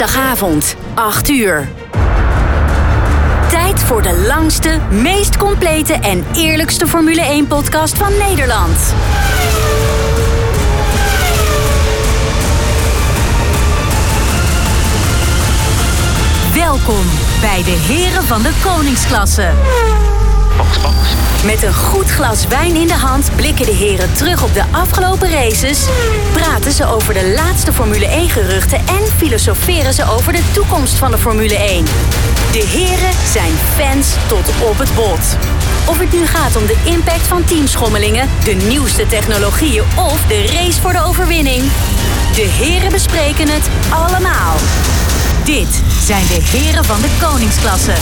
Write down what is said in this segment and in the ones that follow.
dinsdagavond, 8 uur. Tijd voor de langste, meest complete en eerlijkste Formule 1-podcast van Nederland. Welkom bij de Heren van de Koningsklasse. Met een goed glas wijn in de hand blikken de heren terug op de afgelopen races, praten ze over de laatste Formule 1 geruchten en filosoferen ze over de toekomst van de Formule 1. De heren zijn fans tot op het bot. Of het nu gaat om de impact van teamschommelingen, de nieuwste technologieën of de race voor de overwinning. De heren bespreken het allemaal. Dit zijn de heren van de koningsklasse.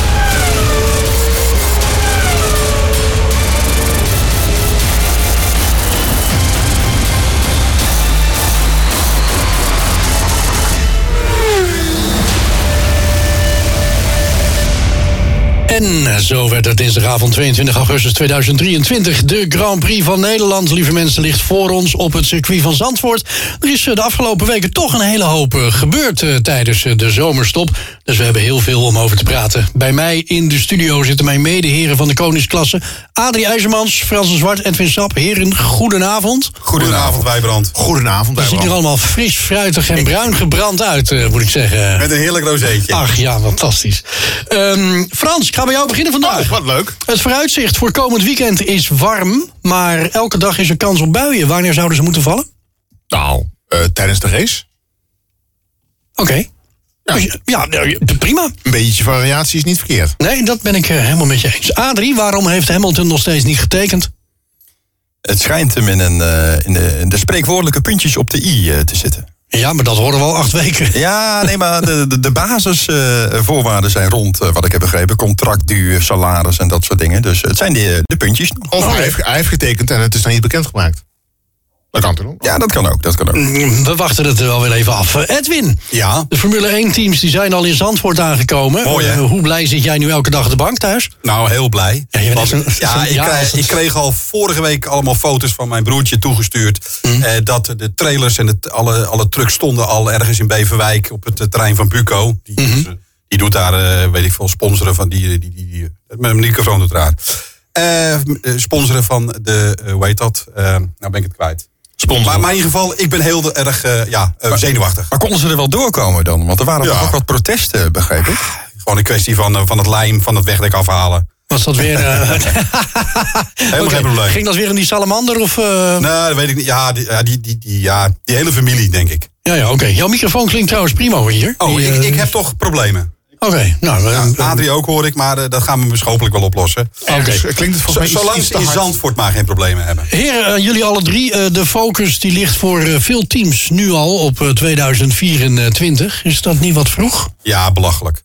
En zo werd het dinsdagavond 22 augustus 2023. De Grand Prix van Nederland, lieve mensen, ligt voor ons op het circuit van Zandvoort. Er is eh, de afgelopen weken toch een hele hoop eh, gebeurd eh, tijdens de zomerstop. Dus we hebben heel veel om over te praten. Bij mij in de studio zitten mijn medeheren van de koningsklasse. Adrie IJzermans, Frans de Zwart, Edwin Sap. Heren, goedenavond. Goedenavond, Wijbrand. Goedenavond, Je ziet er allemaal fris, fruitig en bruin gebrand uit, eh, moet ik zeggen. Met een heerlijk rozeetje. Ach ja, fantastisch. Ehm, Frans, ik ga bij jou beginnen vandaag. Oh, wat leuk. Het vooruitzicht voor komend weekend is warm, maar elke dag is er kans op buien. Wanneer zouden ze moeten vallen? Nou, eh, tijdens de race. Oké. Dus Ja, nou, prima. Een beetje variatie is niet verkeerd. Nee, dat ben ik eh, helemaal met je eens. Adrie, waarom heeft Hamilton nog steeds niet getekend? Het schijnt hem in, een, eh, in, de, in de spreekwoordelijke puntjes op de i te zitten. Ja, maar dat horen we al acht weken. Ja, nee, maar de, de, de basisvoorwaarden zijn rond, eh, wat ik heb begrepen. Contractduur, salaris en dat soort dingen. Dus het zijn de, de puntjes. nog. Of hij, heeft, hij heeft getekend en het is nog niet bekendgemaakt. Dat kan toch? Ja, dat kan ook, dat kan ook. We wachten het wel weer even af. Eh, Edwin, Ja. de Formule 1-teams die zijn al in Zandvoort aangekomen. Mooi, hè? Eh, hoe blij zit jij nu elke dag op de bank thuis? Nou, heel blij. Ja, je bent Want, echt een- ja, zo'n- ik, kreeg, het- ik kreeg al vorige week allemaal foto's van mijn broertje toegestuurd. Hm. Eh, dat de trailers en het, alle, alle trucks stonden al ergens in Beverwijk op het eh, terrein van Buco. Die, Mhm. eh, die doet daar, weet ik veel, sponsoren van die. die, die, die met een microfoon doet raar. Sponsoren van de, eh, hoe heet dat? Eh, nou ben ik het kwijt. Maar, maar in ieder geval, ik ben heel erg eh, ja, eh, zenuwachtig. Maar konden ze er wel doorkomen dan? Want er waren Ja. toch ook wat protesten, begreep ik? Gewoon een kwestie van, eh, van het lijm van het wegdek afhalen. Was dat weer... Helemaal geen probleem. Ging dat weer in die salamander? Of, Nee, dat weet ik niet. Ja, die, die, die, die, ja, die hele familie, denk ik. Ja, ja, oké. Jouw microfoon klinkt trouwens prima hoor hier. Oh, Die, ik, ik heb toch problemen. Oké, nou... Ja, Adrie ook hoor ik, maar eh, dat gaan we beschopelijk wel oplossen. Oké. Dus, eh, klinkt het volgens mij iets- Zolang ze te in. Zandvoort maar geen problemen hebben. Heren, eh, jullie alle drie, eh, de focus die ligt voor eh, veel teams nu al op eh, 2024. Is dat niet wat vroeg? Ja, belachelijk.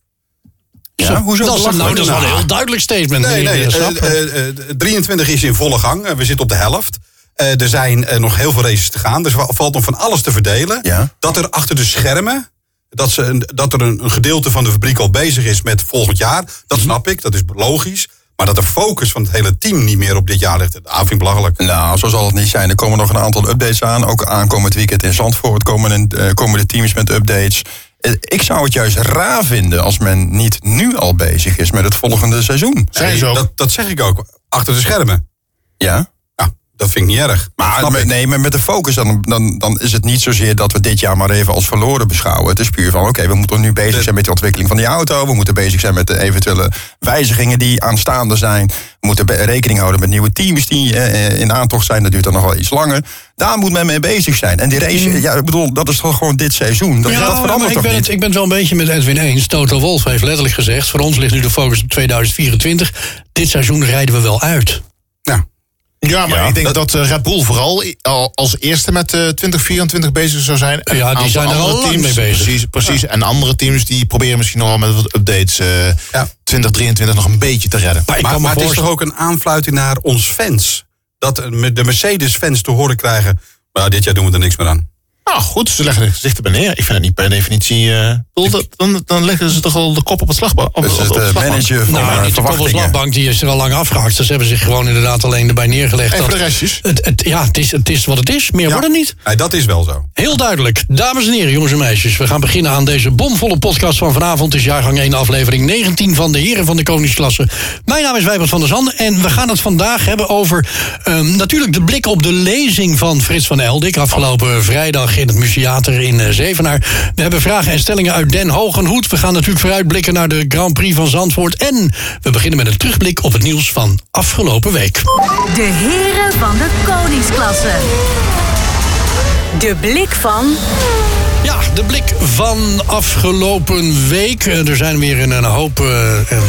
Ja, hoezo Dat nou, dat is wel een heel duidelijk statement. Nee, nee. Eh, eh, eh, 23 is in volle gang. We zitten op de helft. Eh, er zijn nog heel veel races te gaan. Dus er valt nog van alles te verdelen. Ja. Dat er achter de schermen. Dat, ze een, dat er een, een gedeelte van de fabriek al bezig is met volgend jaar. Dat Mhm. snap ik, dat is logisch. Maar dat de focus van het hele team niet meer op dit jaar ligt. Dat vind ik belachelijk. Nou, zo zal het niet zijn. Er komen nog een aantal updates aan. Ook aankomend weekend in Zandvoort komen, een, eh, komen de teams met updates. Eh, Ik zou het juist raar vinden als men niet nu al bezig is met het volgende seizoen. Zijn ze ook. Dat, dat zeg ik ook. Achter de schermen. Ja? Dat vind ik niet erg. Maar met, nee, maar met de focus, dan, dan, dan is het niet zozeer dat we dit jaar maar even als verloren beschouwen. Het is puur van, oké, we moeten nu bezig zijn met de ontwikkeling van die auto. We moeten bezig zijn met de eventuele wijzigingen die aanstaande zijn. We moeten rekening houden met nieuwe teams die eh, in aantocht zijn. Dat duurt dan nog wel iets langer. Daar moet men mee bezig zijn. En die race, ja, ik bedoel, dat is toch gewoon dit seizoen. Dat, Ja, dat verandert ik toch ben, niet? het, ik ben het wel een beetje met Edwin eens. Toto Wolf heeft letterlijk gezegd... voor ons ligt nu de focus op 2024. Dit seizoen rijden we wel uit. Ja. Maar Ja, ik denk dat- dat, eh, Red Bull vooral als eerste met eh 2024 bezig zou zijn. En Ja, die zijn er al andere lang mee bezig. Precies, precies. En andere teams die proberen misschien nog wel met wat updates eh Ja. 2023 nog een beetje te redden. Maar Maar, maar het is toch ook een aanfluiting naar ons fans. Dat eh, de Mercedes-fans te horen krijgen... Nou, dit jaar doen we er niks meer aan. Nou goed, ze leggen de gezichten bij neer. Ik vind het niet per definitie... eh, dat- dan, dan leggen ze toch al de kop op het slagbank. Op, Dus op- het op eh, de slagbank. manager van Nou, eh, de verwachtingen. Koppelslagbank, die is er al lang afgehaakt. Dus ze hebben zich gewoon inderdaad alleen erbij neergelegd. En de restjes? Het, het, ja, het is, het is wat het is. Meer wordt het niet. Nee, dat is wel zo. Heel duidelijk. Dames en heren, jongens en meisjes. We gaan beginnen aan deze bomvolle podcast van vanavond. Het is jaargang 1, aflevering 19 van de Heren van de Koningsklasse. Mijn naam is Wijbert van der Zanden. En we gaan het vandaag hebben over um, natuurlijk de blik op de lezing van Frits van Eldik. Afgelopen vrijdag in het Museater in uh, Zevenaar. We hebben vragen en stellingen uit Den Hogenhoed. We gaan natuurlijk vooruitblikken naar de Grand Prix van Zandvoort. En we beginnen met een terugblik op het nieuws van afgelopen week. De Heren van de Koningsklasse. De blik van. Ja, de blik van afgelopen week. Eh, er zijn weer een, hoop uh,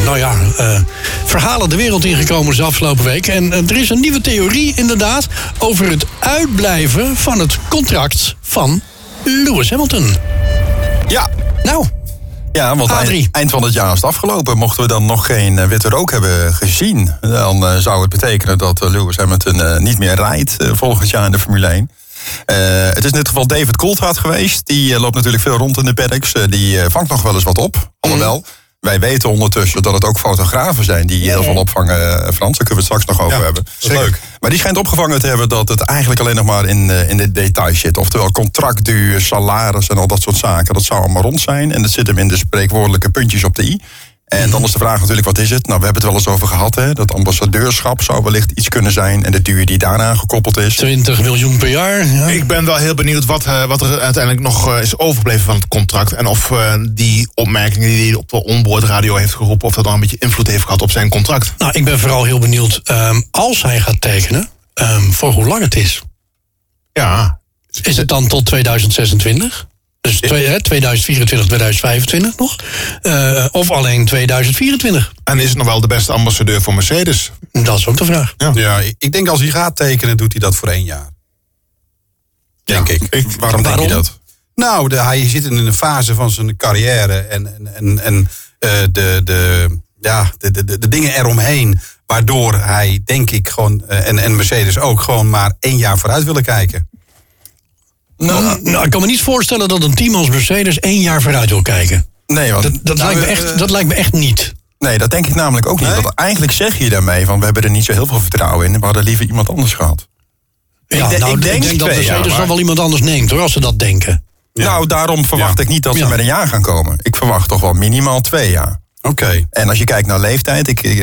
nou ja, uh, verhalen de wereld ingekomen de afgelopen week. En er is een nieuwe theorie inderdaad over het uitblijven van het contract van Lewis Hamilton. Ja. Nou, ja, want eind, eind, van het jaar is het afgelopen. Mochten we dan nog geen witte rook hebben gezien... dan zou het betekenen dat Lewis Hamilton niet meer rijdt volgend jaar in de Formule 1. Uh, het is in dit geval David Coulthard geweest. Die uh, loopt natuurlijk veel rond in de paddocks. Uh, die vangt nog wel eens wat op. Alhoewel, mm. wij weten ondertussen dat het ook fotografen zijn die heel veel opvangen. Frans, daar kunnen we het straks nog over hebben. Dat is leuk. Maar die schijnt opgevangen te hebben dat het eigenlijk alleen nog maar in, in de details zit. Oftewel contractduur, salaris en al dat soort zaken. Dat zou allemaal rond zijn. En dat zit hem in de spreekwoordelijke puntjes op de i. En dan is de vraag natuurlijk, wat is het? Nou, we hebben het wel eens over gehad, hè? Dat ambassadeurschap zou wellicht iets kunnen zijn. En de duur die daaraan gekoppeld is. 20 miljoen per jaar. Ja. Ik ben wel heel benieuwd wat, uh, wat er uiteindelijk nog uh, is overgebleven van het contract. En of uh, die opmerkingen die hij op de onboardradio heeft geroepen... of dat dan een beetje invloed heeft gehad op zijn contract. Nou, ik ben vooral heel benieuwd, um, als hij gaat tekenen... Um, voor hoe lang het is. Ja. Is het dan tot 2026? Dus 2024, 2025 nog. Uh, of alleen 2024. En is het nog wel de beste ambassadeur voor Mercedes? Dat is ook de vraag. Ja, ja ik denk als hij gaat tekenen, doet hij dat voor één jaar. Denk ja, ik. ik. Waarom, denk je dat? Nou, de, hij zit in een fase van zijn carrière en, en, en uh, de, de, ja, de, de, de, dingen eromheen. Waardoor hij, denk ik, gewoon, uh, en, en Mercedes ook, gewoon maar één jaar vooruit willen kijken. Nou, nou, ik kan me niet voorstellen dat een team als Mercedes één jaar vooruit wil kijken. Nee, want, dat, dat, nou, lijkt, me echt, dat lijkt me echt niet. Nee, dat denk ik namelijk ook niet. Nee? Want eigenlijk zeg je daarmee van we hebben er niet zo heel veel vertrouwen in. We hadden liever iemand anders gehad. Ja, ik, nou, ik denk, ik denk dat Mercedes dan wel iemand anders neemt hoor, als ze dat denken. Ja. Nou, daarom verwacht ik niet dat ze met een jaar gaan komen. Ik verwacht toch wel minimaal twee jaar. Oké. Okay. En als je kijkt naar leeftijd, ik, ik,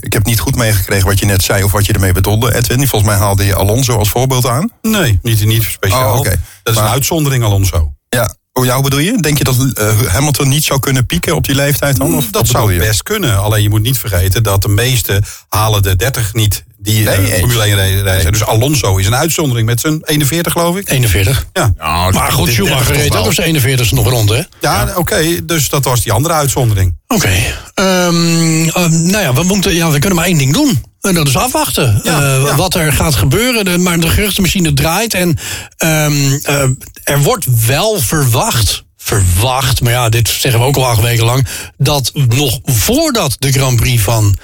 ik, heb niet goed meegekregen wat je net zei of wat je ermee bedoelde, Edwin. Volgens mij haalde je Alonso als voorbeeld aan. Nee, niet, niet speciaal. Oh, okay. Dat is maar, een uitzondering, Alonso. Ja, hoe jou bedoel je? Denk je dat uh, Hamilton niet zou kunnen pieken op die leeftijd dan? Of dat zou je? best kunnen. Alleen je moet niet vergeten dat de meeste halen de 30 niet die nee, uh, Formule 1 rijden. Nee. Dus Alonso is een uitzondering met zijn 41 geloof ik. 41. Ja. Nou, maar goed, Schumacher reed ook op zijn 41 nog rond hè? Ja, ja. oké. Okay, dus dat was die andere uitzondering. Oké. Okay. Um, um, nou ja, we, moeten, ja, we kunnen maar één ding doen. En dat is afwachten ja, uh, ja. wat er gaat gebeuren. De, maar de geruchtenmachine draait. En um, uh, er wordt wel verwacht verwacht, maar ja, dit zeggen we ook al acht weken lang, dat nog voordat de Grand Prix van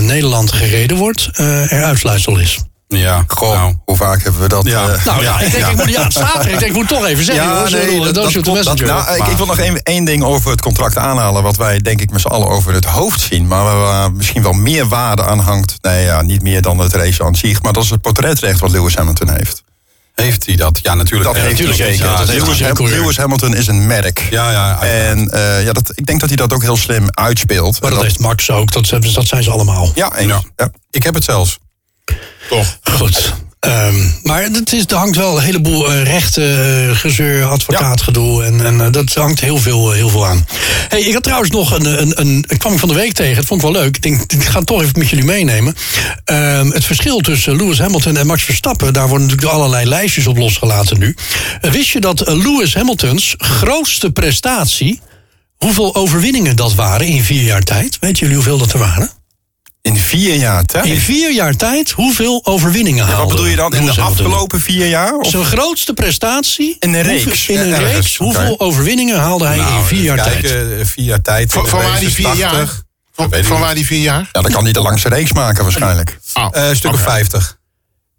Nederland gereden wordt, uh, er uitsluitsel is. Ja, Goh, nou. hoe vaak hebben we dat? Ja, uh, nou ja, ik denk, ik moet, ja, ik denk, ik moet toch even zeggen. Ja, nee, dat, dat, dat, dat nou, ik, ik, wil nog één, één ding over het contract aanhalen, wat wij denk ik met z'n allen over het hoofd zien, maar waar misschien wel meer waarde aan hangt. Nee, ja, niet meer dan het race aan zich, maar dat is het portretrecht wat Lewis Hamilton heeft. Heeft hij dat? Ja, natuurlijk. Dat heeft hij zeker. Ja, Lewis, Ham Lewis, Hamilton is een merk. Ja, ja. En uh, ja, dat, ik denk dat hij dat ook heel slim uitspeelt. Maar dat, dat heeft Max ook. Dat, dat zijn ze allemaal. Ja, en, ja. ja. Ik heb het zelfs. Toch. Goed. Um, maar het is, er hangt wel een heleboel uh, rechten, uh, gezeur, advocaatgedoe. En, en uh, dat hangt heel veel, heel veel aan. Hey, ik had trouwens nog een, een, een. Ik kwam van de week tegen. Het vond ik wel leuk. Ik denk, ik ga het toch even met jullie meenemen. Um, het verschil tussen Lewis Hamilton en Max Verstappen. Daar worden natuurlijk allerlei lijstjes op losgelaten nu. wist je dat Lewis Hamiltons grootste prestatie. hoeveel overwinningen dat waren in vier jaar tijd? Weet jullie hoeveel dat er waren? In vier jaar tijd? In vier jaar tijd, hoeveel overwinningen haalde ja, Wat bedoel je dan? In de afgelopen vier jaar? Of? Zijn grootste prestatie? In een reeks? In een ja, reeks. Hoeveel okay. overwinningen haalde hij nou, in vier jaar tijd? Vier jaar tijd. Van, van waar die vier 80. jaar? Van, van waar die vier jaar? Ja, dan kan hij de langste reeks maken waarschijnlijk. Oh, uh, een stuk of okay. 50.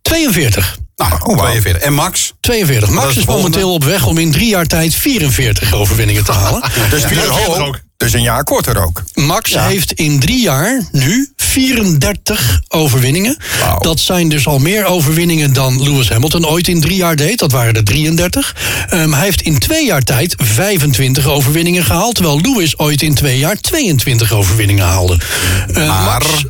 42. Nou, oh, 42. En Max? 42. Max is, is momenteel op weg om in drie jaar tijd 44 overwinningen te halen. dus, vier, oh, dus een jaar korter ook. Max ja. heeft in drie jaar nu 34 overwinningen. Dat zijn dus al meer overwinningen dan Lewis Hamilton ooit in drie jaar deed. Dat waren er 33. Ehm, hij heeft in twee jaar tijd 25 overwinningen gehaald. Terwijl Lewis ooit in twee jaar 22 overwinningen haalde. Uh, Max,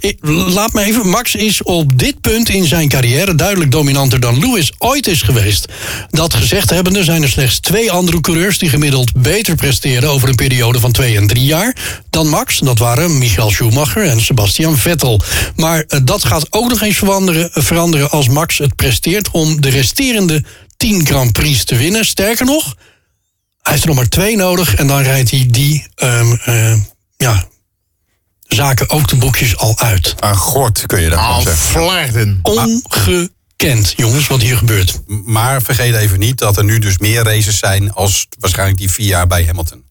laat me even. Max is op dit punt in zijn carrière duidelijk dominanter dan Lewis ooit is geweest. Dat gezegd hebbende zijn er slechts twee andere coureurs die gemiddeld beter presteren over een periode van twee en drie jaar dan Max. Dat waren Michael Schumacher en Sebastian Vettel. Maar uh, dat gaat ook nog eens veranderen, veranderen als Max het presteert om de resterende 10 Grand Prix te winnen. Sterker nog, hij heeft er nog maar twee nodig en dan rijdt hij die um, uh, ja, zaken ook de boekjes al uit. Aan gort kun je dat Al zeggen. flarden. Ongekend, jongens, wat hier gebeurt. Maar vergeet even niet dat er nu dus meer races zijn als waarschijnlijk die vier jaar bij Hamilton.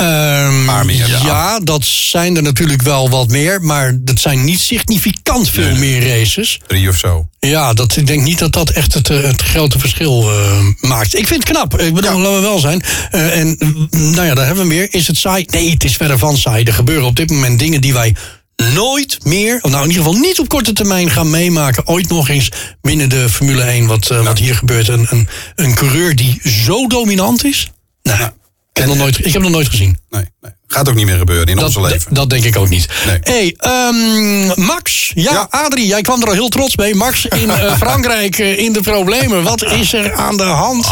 Um, meer, ja. ja. dat zijn er natuurlijk wel wat meer, maar dat zijn niet significant veel Nee. meer races. Drie of zo. Ja, dat, ik denk niet dat dat echt het, eh, het grote verschil eh, maakt. Ik vind het knap. Ik bedoel, laten we wel zijn. Eh, en mm, nou ja, daar hebben we meer. Is het saai? Nee, het is verder van saai. Er gebeuren op dit moment dingen die wij nooit meer, of nou in ieder geval niet op korte termijn gaan meemaken. Ooit nog eens binnen de Formule 1 wat, wat hier gebeurt. Een, een, een coureur die zo dominant is. Nou, ik, heb nog nooit, ik heb nog nooit gezien. Nee, nee. Gaat ook niet meer gebeuren in onze Dat, leven. dat denk ik ook niet. Nee. hey, ehm, Max. Ja, Ja. Adrie, jij kwam er al heel trots mee. Max in eh, Frankrijk eh, in de problemen. Wat is er aan de hand?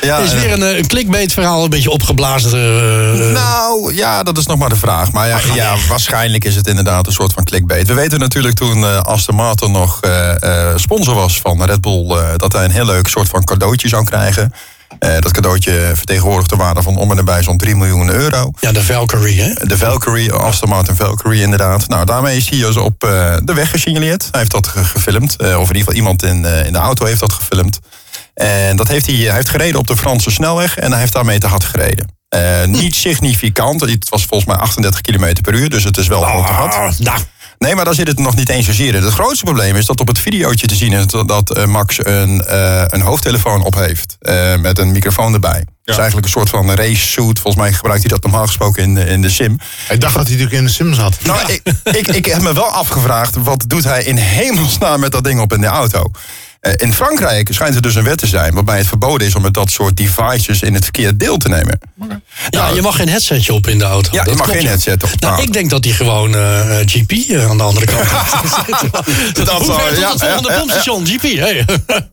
Ja, is ja. weer een, eh, een clickbait verhaal, een beetje opgeblazen. eh, Nou, ja, dat is nog maar de vraag. Maar ja, ja, waarschijnlijk is het inderdaad een soort van clickbait. We weten natuurlijk toen eh, Aston Martin nog eh, eh, sponsor was van Red Bull... eh, dat hij een heel leuk soort van cadeautje zou krijgen. Eh, dat cadeautje vertegenwoordigt de waarde van om en nabij zo'n 3 miljoen euro. ja, de Valkyrie, hè? De Valkyrie, Aston Martin Valkyrie inderdaad. Nou, daarmee is hij op eh, de weg gesignaleerd. Hij heeft dat ge- gefilmd. eh, of in ieder geval iemand in, in de auto heeft dat gefilmd. En dat heeft hij, hij heeft gereden op de Franse snelweg. En hij heeft daarmee te hard gereden. Niet significant. Het was volgens mij 38 km per uur. Dus het is wel gewoon te hard. Nou, Nee, maar daar zit het nog niet eens zozeer in. Het grootste probleem is dat op het videootje te zien is dat, eh, Max een, eh, een hoofdtelefoon op heeft. eh, met een microfoon erbij. Dus eigenlijk een soort van race suit. Volgens mij gebruikt hij dat normaal gesproken in de, in de sim. Ik dacht dat hij natuurlijk in de sim zat. Nou, ik, ik, ik heb me wel afgevraagd, wat doet hij in hemelsnaam met dat ding op in de auto? Eh, in Frankrijk schijnt er dus een wet te zijn waarbij het verboden is om met dat soort devices in het verkeer deel te nemen. ja, je mag geen headsetje op in de auto. Ja, je Dat mag klopt, geen headset op. Nou, Nou. ik denk dat hij gewoon eh, GP eh, aan de andere kant Dat Hoe zou- ja, het volgende ja, pompstation? GP, hey.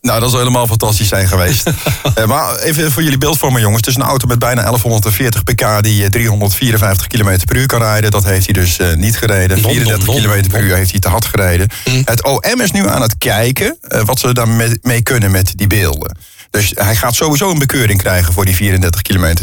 Nou, dat zou helemaal fantastisch zijn geweest. Eh, maar even voor jullie beeldvorming, jongens. Het is een auto met bijna 1140 pk die eh, 354 km per uur kan rijden. Dat heeft hij dus niet gereden. Dom, 34 dom, dom, km per uur heeft hij te hard gereden. Het OM is nu aan het kijken wat ze daarmee mee kunnen met die beelden. Dus hij gaat sowieso een bekeuring krijgen voor die 34 km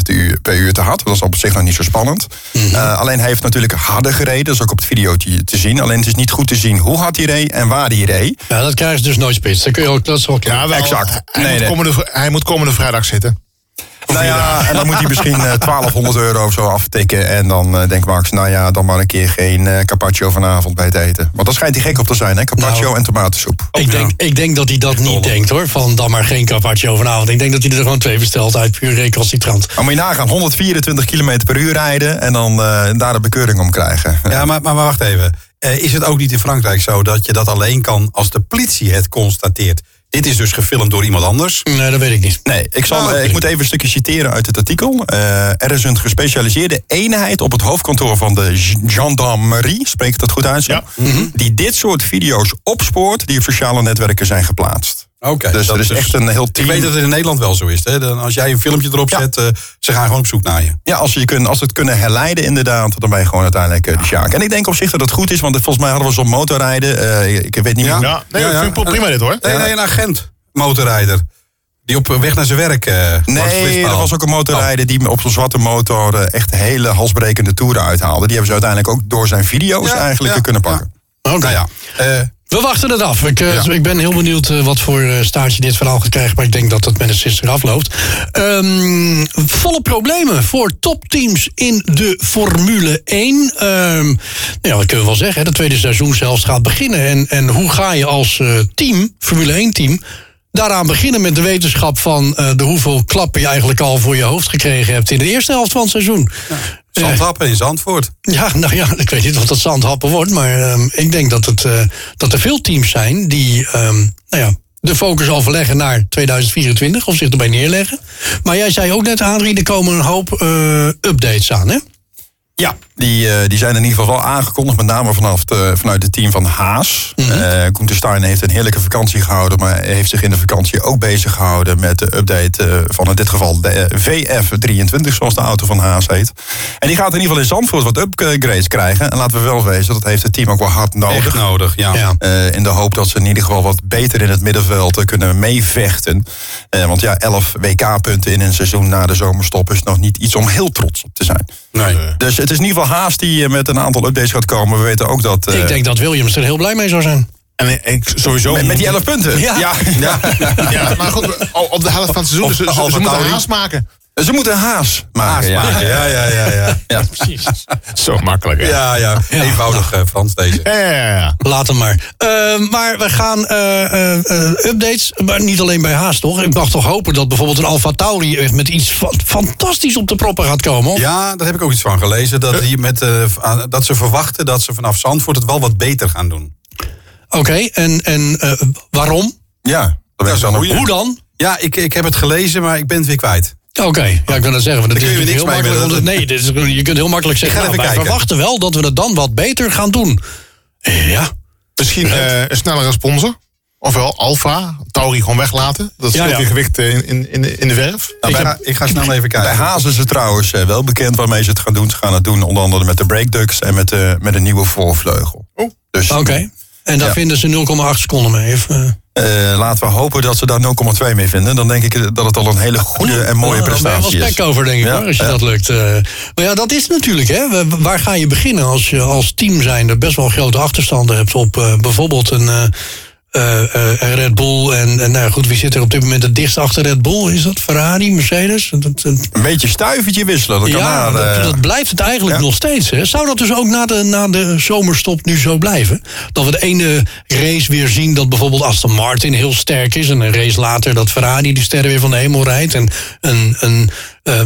per uur te hard. Dat is op zich nog niet zo spannend. Eh, alleen hij heeft natuurlijk harder gereden. Dat is ook op het videootje te zien. Alleen het is niet goed te zien hoe hard hij reed en waar hij reed. Ja, dat krijgen ze dus nooit spits. Dan kun je ook, dat wel Ja, wel, Exact. Hij, Nee, moet nee. Komende, hij moet komende vrijdag zitten. Nou ja, en dan moet hij misschien eh, 1200 euro of zo aftikken. En dan eh, denkt Max, nou ja, dan maar een keer geen eh, carpaccio vanavond bij het eten. Want daar schijnt hij gek op te zijn, hè? Carpaccio Nou. en tomatensoep. Ik denk, ik denk dat hij dat niet denkt hoor. Van dan maar geen carpaccio vanavond. Ik denk dat hij er gewoon twee bestelt uit puur recalcitrant. Maar moet je nagaan, 124 km per uur rijden en dan eh, daar een bekeuring om krijgen. Ja, maar, maar, maar wacht even. Eh, is het ook niet in Frankrijk zo dat je dat alleen kan als de politie het constateert? Dit is dus gefilmd door iemand anders. Nee, dat weet ik niet. Nee, ik, zal, Ah, eh, ik moet even een stukje citeren uit het artikel. Eh, er is een gespecialiseerde eenheid op het hoofdkantoor van de gendarmerie, spreek ik dat goed uit? Ja. Die dit soort video's opspoort die op sociale netwerken zijn geplaatst. Oké. Dus dat er is echt een heel Ik team. weet dat het in Nederland wel zo is. Hè? Dan als jij een filmpje erop Ja. zet, eh, ze gaan gewoon op zoek naar je. Ja, als, ze je kun, als het kunnen herleiden inderdaad, dan ben je gewoon uiteindelijk eh, de sjaak. En ik denk op zich dat het goed is, want volgens mij hadden we zo'n motorrijden. eh, ik weet niet Ja. meer. Ja, nee, Ja, ik ja. vind het prima dit hoor. Nee, nee, een agent, motorrijder. Die op weg naar zijn werk. eh, de Nee, er was ook een motorrijder die op zo'n zwarte motor echt hele halsbrekende toeren uithaalde. Die hebben ze uiteindelijk ook door zijn video's Ja, eigenlijk ja, kunnen pakken. Oké. Nou ja, eh, We wachten het af. Ik, eh, ik ben heel benieuwd eh, wat voor eh, staartje dit verhaal gaat krijgen. Maar ik denk dat het met een sister afloopt. Ehm, volle problemen voor topteams in de Formule 1. Ehm, nou ja, dat kunnen we wel zeggen. De tweede seizoen zelfs gaat beginnen. En, en hoe ga je als team, Formule 1 team... Daaraan beginnen met de wetenschap van de hoeveel klappen je eigenlijk al voor je hoofd gekregen hebt in de eerste helft van het seizoen. Zandhappen in Zandvoort. Ja, nou ja, ik weet niet of dat Zandhappen wordt. Maar ehm, ik denk dat, het, uh, dat er veel teams zijn die um, nou ja, de focus al verleggen naar 2024. Of zich erbij neerleggen. Maar jij zei ook net, Adrie, er komen een hoop uh, updates aan, hè? Ja, die, uh, die zijn in ieder geval wel aangekondigd. Met name vanaf de, vanuit het team van Haas. Mm -hmm. uh, Stein heeft een heerlijke vakantie gehouden. Maar heeft zich in de vakantie ook bezig gehouden met de update uh, van in dit geval de VF23, zoals de auto van Haas heet. En die gaat in ieder geval in Zandvoort wat upgrades krijgen. En laten we wel wezen, dat heeft het team ook wel hard nodig. Echt nodig, ja. ja. in de hoop dat ze in ieder geval wat beter in het middenveld kunnen meevechten. want ja, 11 WK-punten in een seizoen na de zomerstop is nog niet iets om heel trots op te zijn. Nee. Dus het is in ieder geval Haas die met een aantal updates gaat komen. We weten ook dat... Uh, ik denk dat Williams er heel blij mee zou zijn. En ik, sowieso... Met, met die 11 punten? Ja. Ja, ja. ja. maar goed, op de helft van het seizoen. Dus ze, ze, ze moeten haast maken. Ze moeten haas maken. Haas maken. Ja, ja, ja, ja. ja. precies. Zo makkelijk. Hè? Ja, ja. Eenvoudig uh, Frans deze. Ja, ja, ja. Laat hem maar. Uh, maar we gaan uh, updates, maar niet alleen bij Haas toch? Ik mag toch hopen dat bijvoorbeeld een Alfa Tauri echt met iets van, fantastisch op de proppen gaat komen. Of? Ja, daar heb ik ook iets van gelezen. Dat, die met, dat ze verwachten dat ze vanaf Zandvoort het wel wat beter gaan doen. Oké, okay, en, en waarom? Ja, dat is dan hoe dan? Ja, ik, ik heb het gelezen, maar ik ben het weer kwijt. Oké, okay. ja, ik wil dat zeggen. Want kun je niks heel mee makkelijk, met het, Nee, dit is, je kunt heel makkelijk zeggen, nou, wij kijken. verwachten wel dat we het dan wat beter gaan doen. Ja. Misschien uh, een snellere sponsor. Ofwel Alfa, Tauri gewoon weglaten. Dat scheelt Ja, ja. weer gewicht in, in, in, de, in de verf. Nou, ik, ga, ik ga snel even kijken. Bij Haas is het trouwens eh, wel bekend waarmee ze het gaan doen. Ze gaan het doen onder andere met de brake ducts en met, de, met een nieuwe voorvleugel. Oh. Dus Oké. Okay. En daar Ja. vinden ze 0,8 seconden mee. Of, uh, eh, laten we hopen dat ze daar 0,2 mee vinden. Dan denk ik dat het al een hele goede en mooie Nou, daar ben je prestatie wel is. spek over, denk ik, Ja, hoor, als je ja. dat lukt. Uh, maar ja, dat is natuurlijk, hè. Waar ga je beginnen als je als team zijnde best wel grote achterstanden hebt op uh, bijvoorbeeld een Red Bull. En, en nou goed, wie zit er op dit moment het dichtst achter Red Bull? Is dat Ferrari, Mercedes? Dat, dat, Een beetje stuivertje wisselen. Dat kan ja, maar, dat, eh, dat blijft het eigenlijk ja. nog steeds. Hè? Zou dat dus ook na de, na de zomerstop nu zo blijven? Dat we de ene race weer zien dat bijvoorbeeld Aston Martin heel sterk is... en een race later dat Ferrari die sterren weer van de hemel rijdt. En een, een,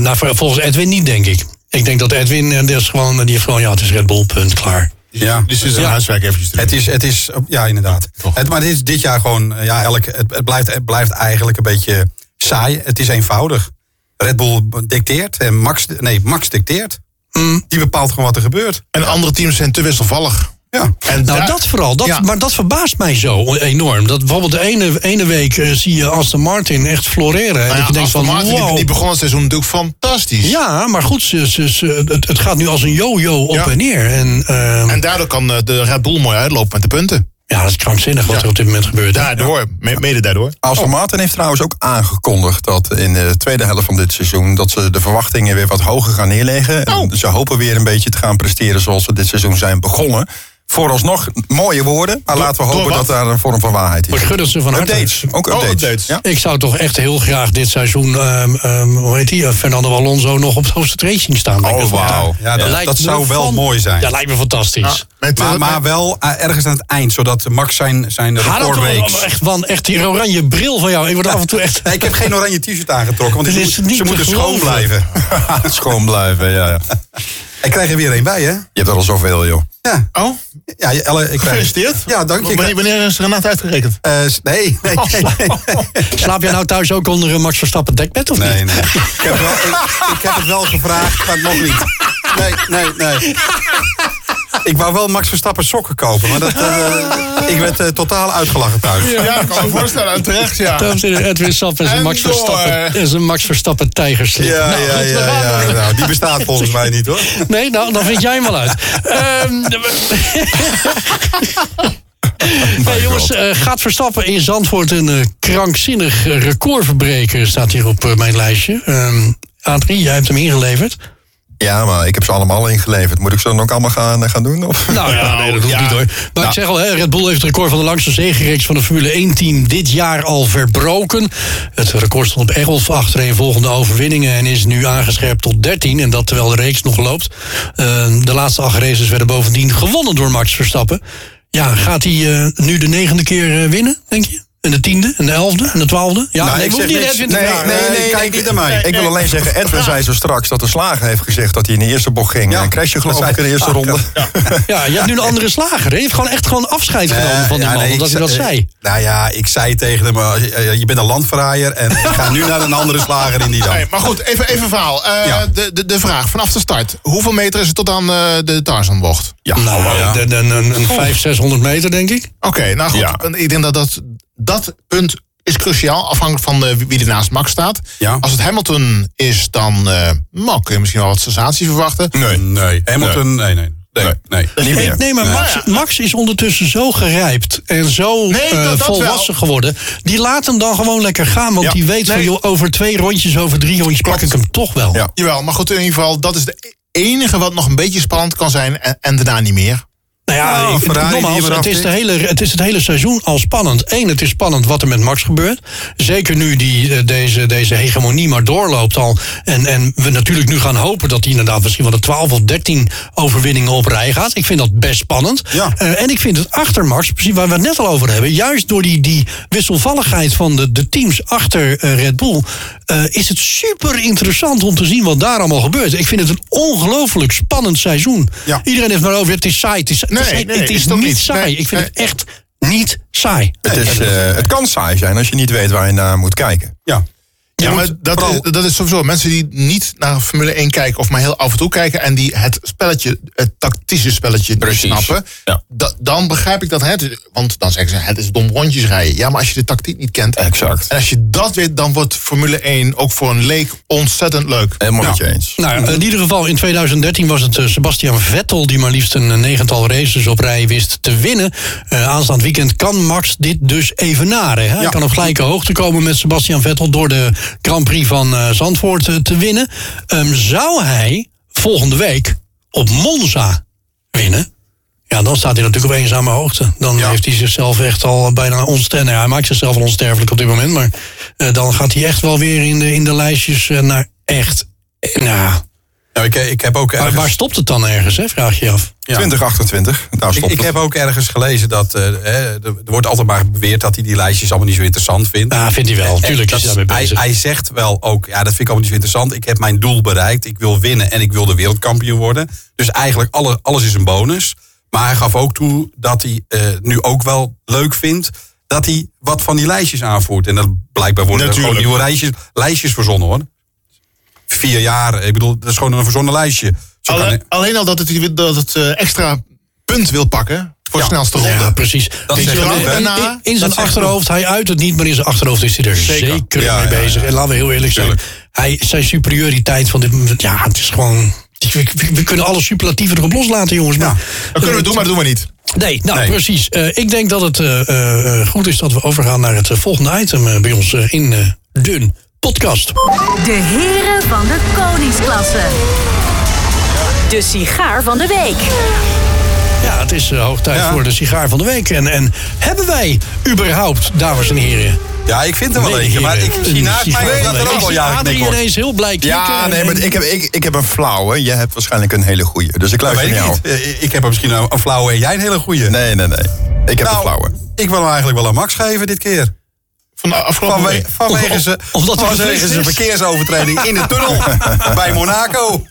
nou, volgens Edwin niet, denk ik. Ik denk dat Edwin, is gewoon, die heeft gewoon... ja, het is Red Bull, punt, klaar. Ja. Dus is een Ja. huiswerk eventjes te doen. Het is, het is, ja, inderdaad. Het, maar het is dit jaar gewoon, ja, elk, het, het, blijft, het blijft eigenlijk een beetje saai. Het is eenvoudig. Red Bull dicteert en Max, nee, Max dicteert. Mm. Die bepaalt gewoon wat er gebeurt. En andere teams zijn te wisselvallig. Ja. En Nou, dat vooral. Dat, Ja. Maar dat verbaast mij zo enorm. Dat bijvoorbeeld de ene, ene week uh, zie je Aston Martin echt floreren. en Nou dat ja, je denkt Aston van, Martin, wow. die begon het seizoen natuurlijk fantastisch. Ja, maar goed, ze, ze, ze- het, het gaat nu als een yo-yo op Ja. en neer. En, ehm, En daardoor kan eh, de Red Bull mooi uitlopen met de punten. ja, dat is krankzinnig wat Ja. er op dit moment gebeurt. Daardoor, me- mede daardoor. Aston Martin heeft trouwens ook aangekondigd dat in de tweede helft van dit seizoen dat ze de verwachtingen weer wat hoger gaan neerleggen. En Oh. ze hopen weer een beetje te gaan presteren zoals ze dit seizoen zijn begonnen. Vooralsnog mooie woorden, maar laten we hopen dat daar een vorm van waarheid Maar is. schudden ze van harte. Updates, ook Oh, updates. Ja. Ik zou toch echt heel graag dit seizoen, ehm, ehm, hoe heet die, eh, Fernando Alonso nog op het hoogste racing staan. Oh, wauw. Ja, dat, dat zou wel mooi zijn. Ja, lijkt me fantastisch. Met, maar, eh, maar wel eh, ergens aan het eind, zodat Max zijn, zijn dat toch echt, van, echt die oranje bril van jou. Ik word af en toe echt... Nee, ik heb geen oranje t-shirt aangetrokken, want Dit ze, is moet- niet ze te moeten schoon blijven. Schoon blijven, ja, ja. Ik krijg er weer een bij, hè? Je hebt er al zoveel, joh. Ja, Oh, ja Elle, ik krijg... gefeliciteerd. Ja, dank je. Wanneer, wanneer is Renat uitgerekend? Eh, nee, nee, nee, nee. Slaap jij nou thuis ook onder een Max Verstappen dekbed of Nee, niet? nee. Ik heb, wel, ik, ik heb het wel gevraagd, maar nog niet. Nee, nee, nee. Ik wou wel Max Verstappen sokken kopen, maar dat, eh, ik werd eh, totaal uitgelachen thuis. Ja, ik kan me voorstellen. En terecht, ja. Dames en heren, Edwin Sap is een En Max door. Verstappen, is een Max Verstappen tijgerslip. Ja, Nou, ja, ja. Nou, die bestaat volgens mij niet hoor. Nee, nou, dan vind jij hem wel uit. Ehm, hey, jongens, eh, gaat Verstappen in Zandvoort een eh, krankzinnig eh, record verbreken? Staat hier op eh, mijn lijstje. Ehm Adrie, jij hebt hem ingeleverd. Ja, maar ik heb ze allemaal ingeleverd. Moet ik ze dan ook allemaal gaan, eh, gaan doen? Of? Nou ja, nee, dat hoeft ja. niet hoor. Maar ik zeg al, hè, Red Bull heeft het record van de langste zegenreeks van de Formule 1-team dit jaar al verbroken. Het record stond op 11 achtereenvolgende overwinningen en is nu aangescherpt tot 13. En dat terwijl de reeks nog loopt. Eh, de laatste acht races werden bovendien gewonnen door Max Verstappen. Ja, gaat hij eh, nu de negende keer winnen, denk je? En de tiende, en de elfde, en de twaalfde? Ja, Nou, nee, ik hoeven niet. Edwin te Nee, vragen. nee, nee, kijk niet naar mij. Ik wil alleen zeggen, Edwin zei zo straks dat de slager heeft gezegd dat hij in de eerste bocht ging. Ja, en crashje geloof ik in de eerste de ronde. Ja, je hebt nu een andere slager. Hè? Je hebt gewoon echt gewoon afscheid genomen van die Ja, man, nee, omdat hij dat zei-. Nou ja, ik zei tegen hem, eh, je bent een landverraaier en ik ga nu naar een andere slager in die dan. Nee, maar goed, even, even verhaal. Eh, Ja. de, de, de vraag, vanaf de start. Hoeveel meter is het tot aan eh, de Tarzanbocht? Ja, Nou, ja. een, een, een, een 500, 600 meter, denk ik. Oké, nou goed. Ja. Ik denk dat, dat dat punt is cruciaal, afhankelijk van eh, wie er naast Max staat. Ja. Als het Hamilton is, dan eh, nou, kun je misschien wel wat sensatie verwachten. Nee. Nee, Hamilton, nee, nee. Nee, nee. Nee, maar Max, Max is ondertussen zo gerijpt en zo Nee, eh, dat- volwassen wel. geworden. Die laat hem dan gewoon lekker gaan. Want Ja. die weet van, Nee. joh, over twee rondjes, over drie rondjes pak ik hem toch wel. Ja. Jawel, maar goed, in ieder geval, dat is de enige wat nog een beetje spannend kan zijn en, en daarna niet meer. Nou ja, Nou, ik- nogmaals, het is, de hele, het is het hele seizoen al spannend. Eén, het is spannend wat er met Max gebeurt. Zeker nu die, eh, deze, deze hegemonie maar doorloopt al. En, en we natuurlijk nu gaan hopen dat hij inderdaad misschien wel de 12 of 13 overwinningen op rij gaat. Ik vind dat best spannend. Ja. Eh, en ik vind het achter Max, precies waar we het net al over hebben... juist door die, die wisselvalligheid van de, de teams achter eh, Red Bull... is het super interessant om te zien wat daar allemaal gebeurt. Ik vind het een ongelooflijk spannend seizoen. Ja. Iedereen heeft maar over, het is saai. Het is, Nee, het is, nee, het is is toch niet niet. saai. Nee, ik vind nee. het echt niet saai. Het, is, eh, het kan saai zijn als je niet weet waar je naar moet kijken. Ja. Ja, maar dat, vooral- dat is sowieso mensen die niet naar Formule 1 kijken of maar heel af en toe kijken en die het spelletje, het tactische spelletje niet Precies. snappen, Ja. da- dan begrijp ik dat het, want dan zeggen ze het is dom rondjes rijden. Ja, maar als je de tactiek niet kent Exact. en als je dat weet, dan wordt Formule 1 ook voor een leek ontzettend leuk. Helemaal met je eens. Nou, in ieder geval in 2013 was het eh, Sebastian Vettel die maar liefst een negental races op rij wist te winnen. Eh, aanstaand weekend kan Max dit dus evenaren. Hè? Hij Ja. kan op gelijke hoogte komen met Sebastian Vettel door de Grand Prix van eh, Zandvoort eh, te winnen. Ehm, zou hij volgende week op Monza winnen? Ja, dan staat hij natuurlijk op eenzame hoogte. Dan Ja. heeft hij zichzelf echt al bijna onsterfelijk. Nou, hij maakt zichzelf al onsterfelijk op dit moment. Maar eh, dan gaat hij echt wel weer in de, in de lijstjes naar echt. Nou, Nou, ik, ik heb ook maar ergens... waar stopt het dan ergens, hè? vraag je je af. Ja. 2028, daar Ik, stopt ik het. heb ook ergens gelezen dat... eh, hè, er wordt altijd maar beweerd dat hij die lijstjes allemaal niet zo interessant vindt. Ja, vindt hij wel. En Tuurlijk dat is hij daarmee hij, bezig. hij zegt wel ook, ja, dat vind ik allemaal niet zo interessant. Ik heb mijn doel bereikt. Ik wil winnen en ik wil de wereldkampioen worden. Dus eigenlijk alle, alles is een bonus. Maar hij gaf ook toe dat hij eh, nu ook wel leuk vindt dat hij wat van die lijstjes aanvoert. En dat blijkbaar worden er gewoon Natuurlijk. nieuwe lijstjes, lijstjes verzonnen hoor. Vier jaar, ik bedoel, dat is gewoon een verzonnen lijstje. Zo kan Alleen, al dat het, dat het eh, extra punt wil pakken voor de Ja. snelste ronde. Ja, precies. Dat In is in- in- in zijn achterhoofd, hij uit het niet, maar in zijn achterhoofd is hij er zeker, Zeker. Ja, mee bezig. ja. En laten we heel eerlijk zijn, hij, zijn superioriteit van dit moment, ja, het is gewoon... We, we- we kunnen alle superlatieven erop loslaten, jongens. Maar, Dat kunnen we doen, maar dat doen we niet. Nee, nou Nee. precies. Eh, ik denk dat het eh, goed is dat we overgaan naar het volgende item bij ons in eh Dun Podcast. De heren van de koningsklasse. De sigaar van de week. Ja, het is eh, hoog tijd Ja. voor de sigaar van de week. En, en hebben wij überhaupt, dames en heren... Ja, ik vind er wel eentje, maar ik zie naast mij dat er ook wel Ik zie ja Adrie wordt. ineens heel blij. Ja, nee, maar ik heb, ik, ik heb een flauwe. Jij hebt waarschijnlijk een hele goeie. Dus ik luister naar ik jou. niet. Eh, Ik heb er misschien een, een flauwe en jij een hele goeie. Nee, nee, nee. Ik heb een nou, flauwe. ik wil hem eigenlijk wel aan Max geven dit keer. Van de afgelopen Vanwege, week. vanwege Of- ze, omdat vanwege zijn is. verkeersovertreding in de tunnel bij Monaco.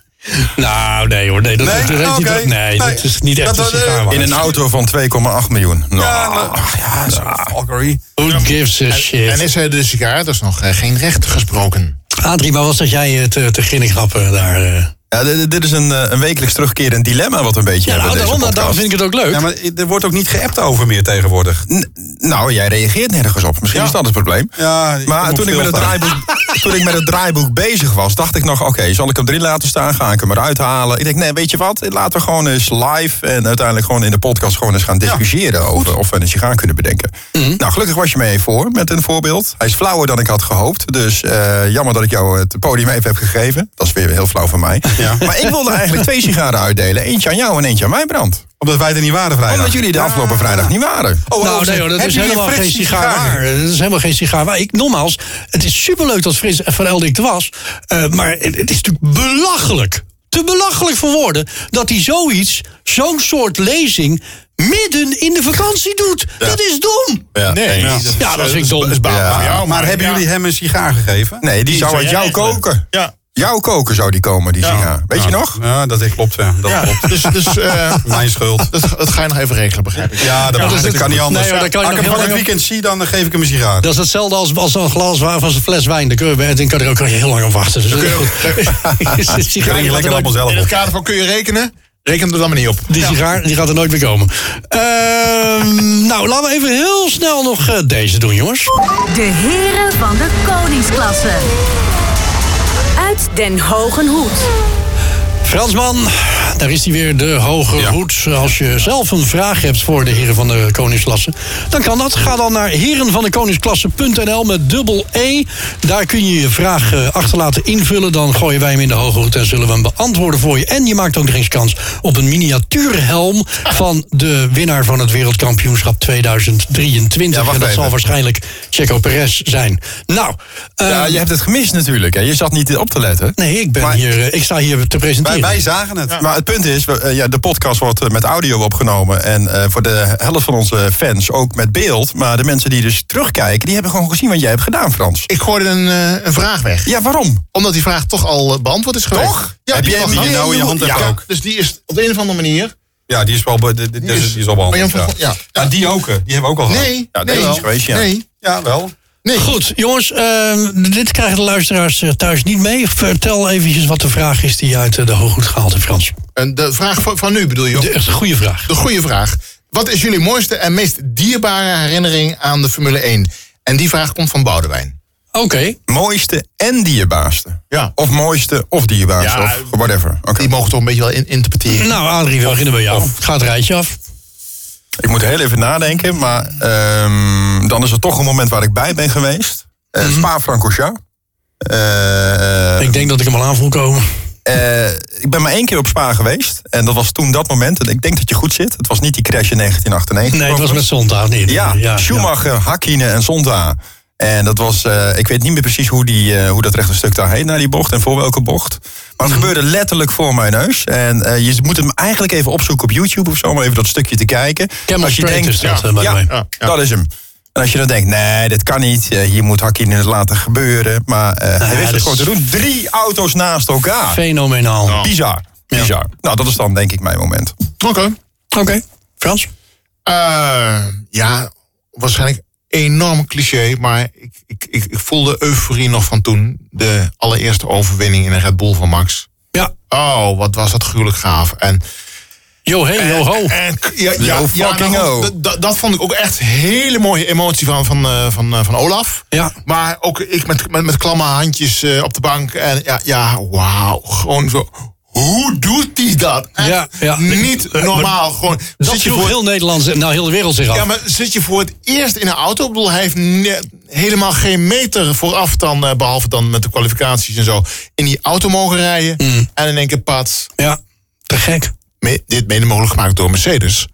Nou, nee hoor. Nee, dat, Nee? dat, dat, Ah, dat- oké. nee, dat is niet echt Dat- een dat- sigaar. In een auto van 2,8 miljoen. Nou, Ja, maar, ach ja, Valkyrie. Who gives a En shit? is er de sigaar, dat is nog eh, geen recht gesproken. Adrie, waar was dat jij eh, te, te ginnig grappen daar? eh? Ja, dit, is een, eh, een wekelijks terugkerend dilemma wat we een beetje Ja, hebben. nou, daarom, daarom vind ik het ook leuk. Ja, maar er wordt ook niet geappt over meer tegenwoordig. N- Nou, jij reageert nergens op. Misschien Ja. is dat het probleem. Ja, ik maar toen ik, met het draaiboek, toen ik met het draaiboek bezig was, dacht ik nog: oké, zal ik hem erin laten staan? Ga ik hem eruit halen? Ik denk: nee, weet je wat? Laten we gewoon eens live en uiteindelijk gewoon in de podcast gewoon eens gaan discussiëren over of we een sigaar kunnen bedenken. Mhm. Nou, gelukkig was je mee voor met een voorbeeld. Hij is flauwer dan ik had gehoopt. Dus eh, jammer dat ik jou het podium even heb gegeven. Dat is weer heel flauw van mij. Ja. Maar ik wilde eigenlijk twee sigaren uitdelen: eentje aan jou en eentje aan mij, Brand. Omdat wij er niet waren vrijdag. Omdat jullie de afgelopen vrijdag niet waren. Oh, nou, oh, nee hoor, dat is helemaal geen die sigaar waar. Dat is helemaal geen sigaar waar. Ik, nogmaals, het is superleuk dat Frits van Eldik er was. eh, maar het, het is natuurlijk belachelijk. Te belachelijk voor woorden dat hij zoiets, zo'n soort lezing midden in de vakantie doet. Dat is dom. Ja. Nee, Ja, dat ik dom. is baal. Ja. Ja, Maar hebben ja. jullie hem een sigaar gegeven? Nee, die, zou zou uit jou koken. Ja. Jouw koken zou die komen, die Ja. sigaar. Weet je nog? Ja, dat klopt. Ja, dat Ja, klopt. dus, dus eh, Mijn schuld. dat, dat ga je nog even regelen, begrijp ik. Ja, dat, Ja, mag, dat dat kan niet anders. Nee, maar dan kan je Als nog ik hem van het weekend zie, dan geef ik hem een sigaar. Dat is hetzelfde als, als een glas wa- van een fles wijn. Dan kun je, Edwin kan er ook heel lang op wachten. Dus dat is goed. Drink je lekker allemaal zelf In het kader van kun je rekenen, reken er dan maar niet op. Die sigaar die gaat er nooit meer komen. Ehm, nou, laten we even heel snel nog eh, deze doen, jongens. De heren van de koningsklasse. Uit Den Hogen Hoed. Fransman, daar is hij weer, de hoge Ja. hoed. Als je zelf een vraag hebt voor de heren van de koningsklasse... dan kan dat. Ga dan naar herenvandekoningsklasse.nl met dubbel E. Daar kun je je vraag eh, achterlaten invullen. Dan gooien wij hem in de hoge hoed en zullen we hem beantwoorden voor je. En je maakt ook nog eens kans op een miniatuurhelm... van de winnaar van het wereldkampioenschap 2023. Ja, wacht en dat even. zal waarschijnlijk Checo Perez zijn. Nou, Ja, je hebt het gemist natuurlijk. Hè. Je zat niet op te letten. nee, ik, ben Maar- hier, eh, ik sta hier te presenteren. Wij, zagen het. Maar het punt is, we- eh, ja, de podcast wordt eh, met audio opgenomen. En eh, voor de helft van onze fans ook met beeld. Maar de mensen die dus terugkijken, die hebben gewoon gezien wat jij hebt gedaan, Frans. Ik gooide een, een vraag weg. Ja, waarom? Omdat die vraag toch al beantwoord is geweest. Toch? Ja, Heb die jij hem hier nou in je hand ja, hebt ook? Dus die is op de een of andere manier... Ja, die is wel, die, die, die is, die is al behandeld. Maar Ja. je- ja. Ja, die ook. Die hebben we ook al gehad. Nee, Ja, nee, deze is geweest, ja. nee, Ja, wel. Nee. Goed, jongens, ehm, dit krijgen de luisteraars eh, thuis niet mee. Vertel eventjes wat de vraag is die je uit eh, de hooggoed gehaald hebt, Frans. En de vraag van, van nu bedoel je? De, echt goede vraag. De goede vraag. Wat is jullie mooiste en meest dierbare herinnering aan de Formule 1? En die vraag komt van Boudewijn. Oké, Mooiste en dierbaarste. Ja. Of mooiste of dierbaarste. Ja, of whatever. Oké. Die mogen toch een beetje wel in, interpreteren. nou Adrie, we beginnen bij jou. Ga het rijtje af. Ik moet heel even nadenken. Maar ehm, dan is er toch een moment waar ik bij ben geweest. Eh Spa-Francorchamps. Eh, Ik denk dat ik hem al aan voel komen. Eh, ik ben maar één keer op Spa geweest. En dat was toen dat moment. En ik denk dat je goed zit. Het was niet die crash in 1998. Nee, het was met Zondag niet. Ja, Schumacher, Hakkinen en Zonta. En dat was, ik weet niet meer precies hoe, die, eh, hoe dat rechte stuk daar heet naar die bocht en voor welke bocht. Maar het gebeurde letterlijk voor mijn neus. En eh, je moet hem eigenlijk even opzoeken op YouTube of zo, om even dat stukje te kijken. Camel Als je denkt, is dat, ja, by the ja, way. Ja, ja. dat is hem. En als je dan denkt, nee, dit kan niet. eh, hier moet Hakkinen het laten gebeuren. Maar eh, hij wist het gewoon te doen. Drie auto's naast elkaar. Fenomenaal. Bizar. Bizar. Nou, dat is dan denk ik mijn moment. Oké. Oké, Frans? Eh, ja, waarschijnlijk enorm cliché, maar ik, ik, ik, ik voel de euforie nog van toen. De allereerste overwinning in een Red Bull van Max. Ja. Oh, wat was dat gruwelijk gaaf. En, Yo, hey, yo, ho. en ja, ja, Yo ja, fucking nou, dat vond ik ook echt hele mooie emotie van, van, eh, van, eh, van Olaf. Ja. Maar ook ik met, met, met klamme handjes eh, op de bank. En ja, ja wauw. Gewoon zo. Hoe doet hij dat? Echt Ja, ja. Niet normaal. Gewoon, Dat zit je voor, heel Nederland, nou heel de wereld zich af. ja, maar zit je voor het eerst in een auto? Ik bedoel, hij heeft helemaal geen meter vooraf dan, eh, behalve dan met de kwalificaties en zo, in die auto mogen rijden. Mm. En in één keer pad. Ja, te gek. Me- dit mede mogelijk gemaakt door Mercedes.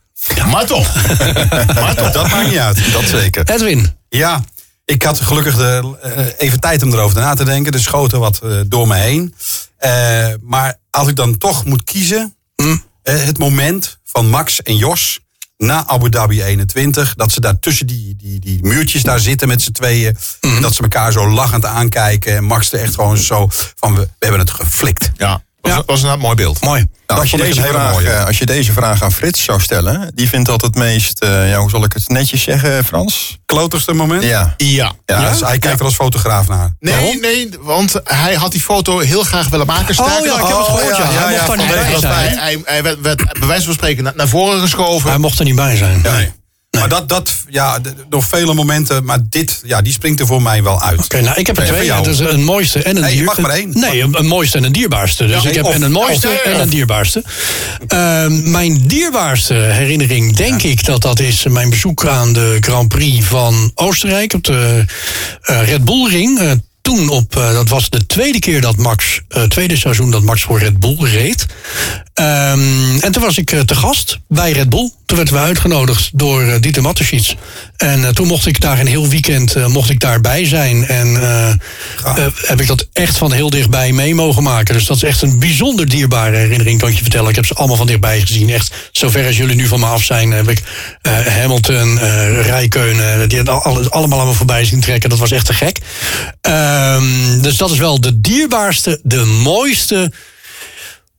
Maar toch. maar toch. Dat maakt niet uit. Dat zeker. Edwin. Ja, ik had gelukkig de, eh, even tijd om erover na te denken. Er schoten wat eh, door me heen. Eh, maar als ik dan toch moet kiezen... Hm. eh, het moment van Max en Jos na Abu Dhabi 21... dat ze daar tussen die, die, die muurtjes daar zitten met z'n tweeën... Hm. en dat ze elkaar zo lachend aankijken... en Max er echt gewoon zo van... we, we hebben het geflikt. Ja, was, Ja. was een mooi beeld. Mooi. Nou, als, je deze vraag, eh, als je deze vraag aan Frits zou stellen, die vindt dat het meest, eh, ja, hoe zal ik het netjes zeggen, Frans? Klotigste moment? Ja. Ja. Ja, dus hij kijkt er als fotograaf naar. Nee, nee, want hij had die foto heel graag willen maken. Sterker Oh ja, ik heb het nog, gehoord, ja. Hij mocht daar niet hij, bij zijn. hij, hij werd, werd bij wijze van spreken naar, naar voren geschoven. Hij mocht er niet bij zijn. Nee. Maar dat, dat ja, d- nog vele momenten, maar dit, ja, die springt er voor mij wel uit. Oké, nou, ik heb er twee. Dat is een mooiste en een Nee, je dier. mag maar één. Nee, een, een mooiste en een dierbaarste. Dus Ja, ik heb of- en een mooiste of- en een dierbaarste. Ehm, mijn dierbaarste herinnering, denk ik dat dat is mijn bezoek aan de Grand Prix van Oostenrijk op de eh, Red Bull Ring. Eh, toen op, eh, dat was de tweede keer dat Max, eh, tweede seizoen dat Max voor Red Bull reed. Ehm, en toen was ik te gast bij Red Bull toen werden we uitgenodigd door uh, Dieter Matterschiets. En uh, toen mocht ik daar een heel weekend uh, mocht ik daarbij zijn. En heb ik dat echt van heel dichtbij mee mogen maken. Dus dat is echt een bijzonder dierbare herinnering, kan ik je vertellen. Ik heb ze allemaal van dichtbij gezien. Echt, zover als jullie nu van me af zijn, heb ik Hamilton, Rijkeunen, die alles, allemaal aan me voorbij zien trekken. Dat was echt te gek. Um, dus dat is wel de dierbaarste, de mooiste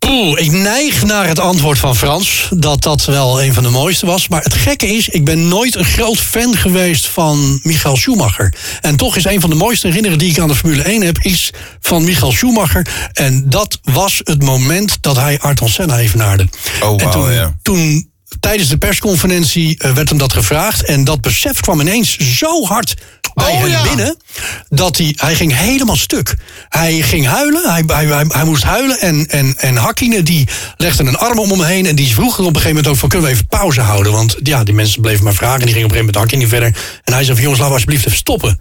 Poeh, ik neig naar het antwoord van Frans. Dat dat wel een van de mooiste was. Maar het gekke is, ik ben nooit een groot fan geweest van Michael Schumacher. En toch is een van de mooiste herinneringen die ik aan de Formule 1 heb, is van Michael Schumacher. En dat was het moment dat hij Ayrton Senna evenaarde. Oh, wow, en toen, ja. toen tijdens de persconferentie uh, werd hem dat gevraagd. En dat besef kwam ineens zo hard bij Oh, hem ja. binnen. Dat hij, hij ging helemaal stuk. Hij ging huilen. Hij, hij, hij, hij moest huilen. En, en, en Hakkinen die legde een arm om hem heen. En die vroeg er op een gegeven moment ook van... kunnen we even pauze houden? Want ja, die mensen bleven maar vragen. En die gingen op een gegeven moment Hakkinen verder. En hij zei van jongens, laten we alsjeblieft even stoppen.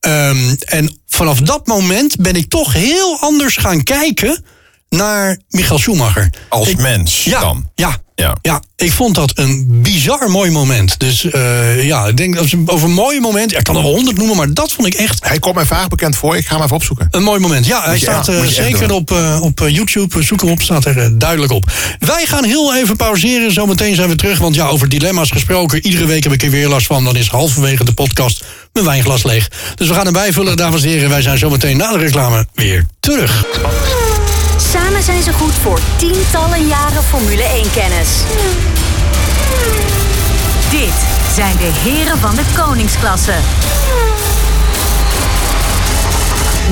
Um, en vanaf dat moment ben ik toch heel anders gaan kijken... naar Michael Schumacher. Als Ik- mens ja, dan. Ja, Ja. ja, ik vond dat een bizar mooi moment. Dus uh, ja, ik denk dat ze over een mooi moment. Ja, ik kan er wel honderd noemen, maar dat vond ik echt Hij komt mij vaag bekend voor. Ik ga hem even opzoeken. een mooi moment. Ja, hij je staat uh, echt zeker op, uh, op YouTube. Zoek erop, staat er duidelijk op. Wij gaan heel even pauzeren. Zometeen zijn we terug. Want ja, over dilemma's gesproken. Iedere week heb ik er weer last van. Dan is halverwege de podcast mijn wijnglas leeg. Dus we gaan hem bijvullen, dames en heren. Wij zijn zometeen na de reclame weer terug. Samen zijn ze goed voor tientallen jaren Formule 1-kennis. Dit zijn de heren van de koningsklasse.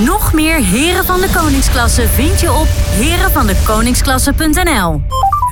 Nog meer heren van de koningsklasse vind je op herenvandekoningsklasse.nl.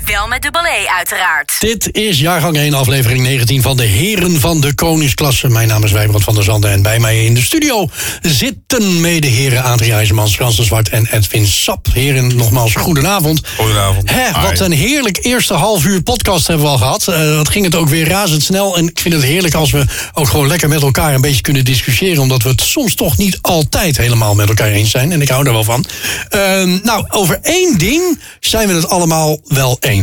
Wel met dubbel E uiteraard. Dit is jaargang 1, aflevering 19 van de Heren van de Koningsklasse. Mijn naam is Wijbrand van der Zanden en bij mij in de studio zitten medeheren Adrie IJzermans, Frans de Zwart en Edwin Sap. Heren, nogmaals, goedenavond. Goedenavond. Hè, wat een heerlijk eerste half uur podcast hebben we al gehad. Eh, dat ging het ook weer razendsnel. En ik vind het heerlijk als we ook gewoon lekker met elkaar een beetje kunnen discussiëren. Omdat we het soms toch niet altijd helemaal met elkaar eens zijn. En ik hou daar wel van. Ehm, nou, over één ding zijn we het allemaal wel eens.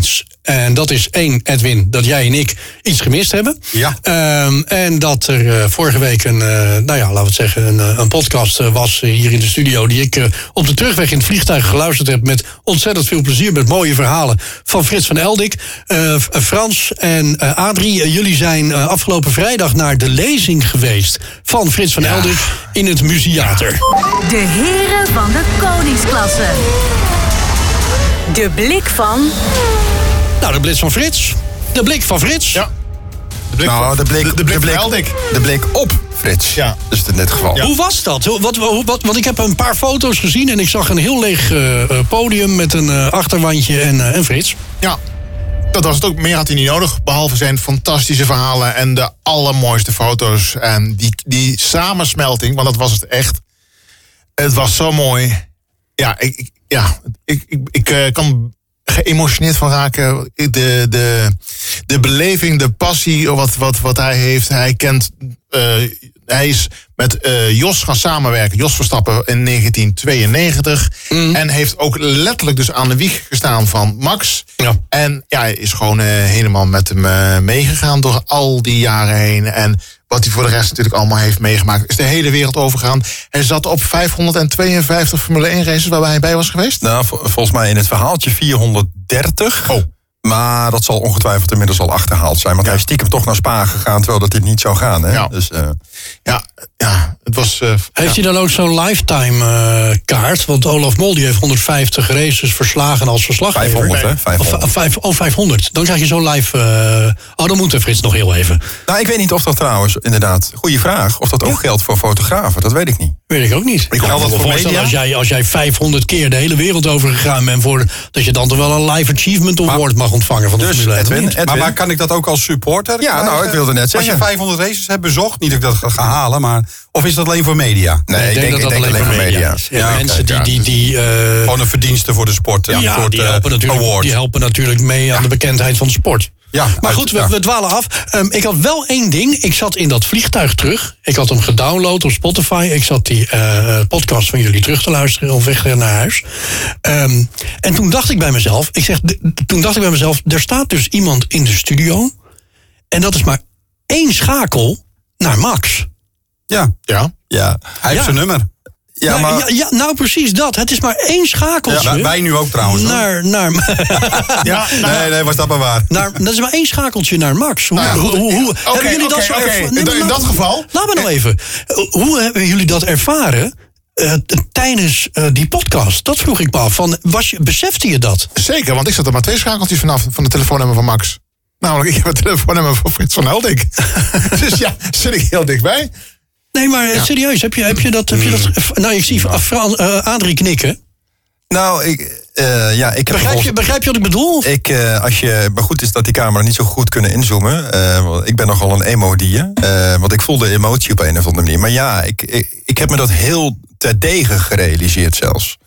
En dat is één, Edwin, dat jij en ik iets gemist hebben. Ja. Ehm, en dat er eh, vorige week een, eh, nou ja, laten we het zeggen, een, eh, een podcast was hier in de studio. Die ik op de terugweg in het vliegtuig geluisterd heb. Met ontzettend veel plezier. Met mooie verhalen van Frits van Eldik. Frans en Adrie, jullie zijn afgelopen vrijdag naar de lezing geweest. Van Frits van Eldik in het Museater. De heren van de koningsklasse. De blik van Nou, de blitz van Frits. De blik van Frits. Ja. De blik, Nou, de blik, de, de blik, van Eldik. de blik op Frits. Ja. Dat is het in dit geval. Hoe was dat? Wat, hoe- wat, want ik heb een paar foto's gezien en ik zag een heel leeg eh, eh, podium met een eh, achterwandje en, eh, en Frits. Ja, dat was het ook. Meer had hij niet nodig. Behalve zijn fantastische verhalen en de allermooiste foto's. En die, die samensmelting, want dat was het echt. Het was zo mooi. Ja, ik, ik- ja, ik, ik, ik eh, kan geëmotioneerd van raken. De, de, de beleving, de passie wat, wat, wat hij heeft. Hij kent. eh, hij is met eh, Jos gaan samenwerken. Jos Verstappen in 1992. En heeft ook letterlijk dus aan de wieg gestaan van Max. Ja. En ja, hij is gewoon helemaal met hem meegegaan door al die jaren heen. En wat hij voor de rest natuurlijk allemaal heeft meegemaakt, is de hele wereld overgegaan. Hij zat op 552 Formule 1 races waarbij hij bij was geweest. Nou, vol- volgens mij in het verhaaltje 430. Oh. Maar dat zal ongetwijfeld inmiddels al achterhaald zijn. Want hij is stiekem toch naar Spa gegaan, terwijl dat dit niet zou gaan. Hè? Ja. Dus, eh, Ja, ja het was. eh, Heeft ja. hij dan ook zo'n lifetime eh, kaart? Want Olaf Mol die heeft 150 races verslagen als verslaggever. 500, hè? Of, 500. eh, vijf, oh, 500. Dan krijg je zo'n live... eh, oh, dan moet er Frits nog heel even. nou, ik weet niet of dat trouwens, inderdaad, goede vraag. Of dat ook geldt voor fotografen, dat weet ik niet. Weet ik ook niet. Ik kan me dat wel voor voorstellen media? als jij, als jij 500 keer de hele wereld over gegaan bent... Voor, dat je dan toch wel een Live Achievement Award mag ontvangen van de Dus, Formule 1, of Edwin? Edwin. Maar, maar kan ik dat ook als supporter? Ja, nou, ik wilde net Als zeggen. je 500 races hebt bezocht, niet dat ik dat ga- ga halen, maar... Of is dat alleen voor media? Nee, ik denk, ik denk alleen maar media. is. Ja, Ja, mensen die... ja, die, die eh, Gewoon een verdienste voor de sport. ja, een soort die, eh, helpen natuurlijk, award. die helpen natuurlijk mee aan de bekendheid van de sport. Ja, Maar uit- goed, we, ja. we dwalen af. Ehm, ik had wel één ding. Ik zat in dat vliegtuig terug. Ik had hem gedownload op Spotify. Ik zat die eh, podcast van jullie terug te luisteren op weg naar huis. Ehm, en toen dacht ik bij mezelf, ik zeg, toen dacht ik bij mezelf, er staat dus iemand in de studio En dat is maar één schakel naar Max. Ja, Ja. Ja, hij heeft Ja. zijn nummer. ja ja, maar... ja, ja, nou precies dat. Het is maar één schakeltje. Wij, wij nu ook trouwens. naar, naar, Ja, nou, Nee, nee, was dat maar waar. naar, dat is maar één schakeltje naar Max. Hoe, Nou ja, hoe, hoe, hebben jullie dat oké, zo oké. erva- In dat geval- Laat me nou even. Hoe hebben jullie dat ervaren eh, tijdens eh, die podcast? Dat vroeg ik me af. Van, was je, besefte je dat? Zeker, want ik zat er maar twee schakeltjes vanaf van de telefoonnummer van Max. Namelijk, ik heb het telefoonnummer van Frits van Heldink. dus ja, zit ik heel dichtbij. Nee, maar eh, serieus, heb je, heb je dat... Heb je dat nou, ik zie Fran, eh, Adrie knikken. Nou, ik, eh, ja, ik heb Begrijp je, begrijp je wat ik bedoel? Ik, als je, maar goed is dat die camera niet zo goed kunnen inzoomen. Want ik ben nogal een emo-dier. Want ik voelde emotie op een of andere manier. Maar ja, ik, ik, ik heb me dat heel terdege gerealiseerd zelfs.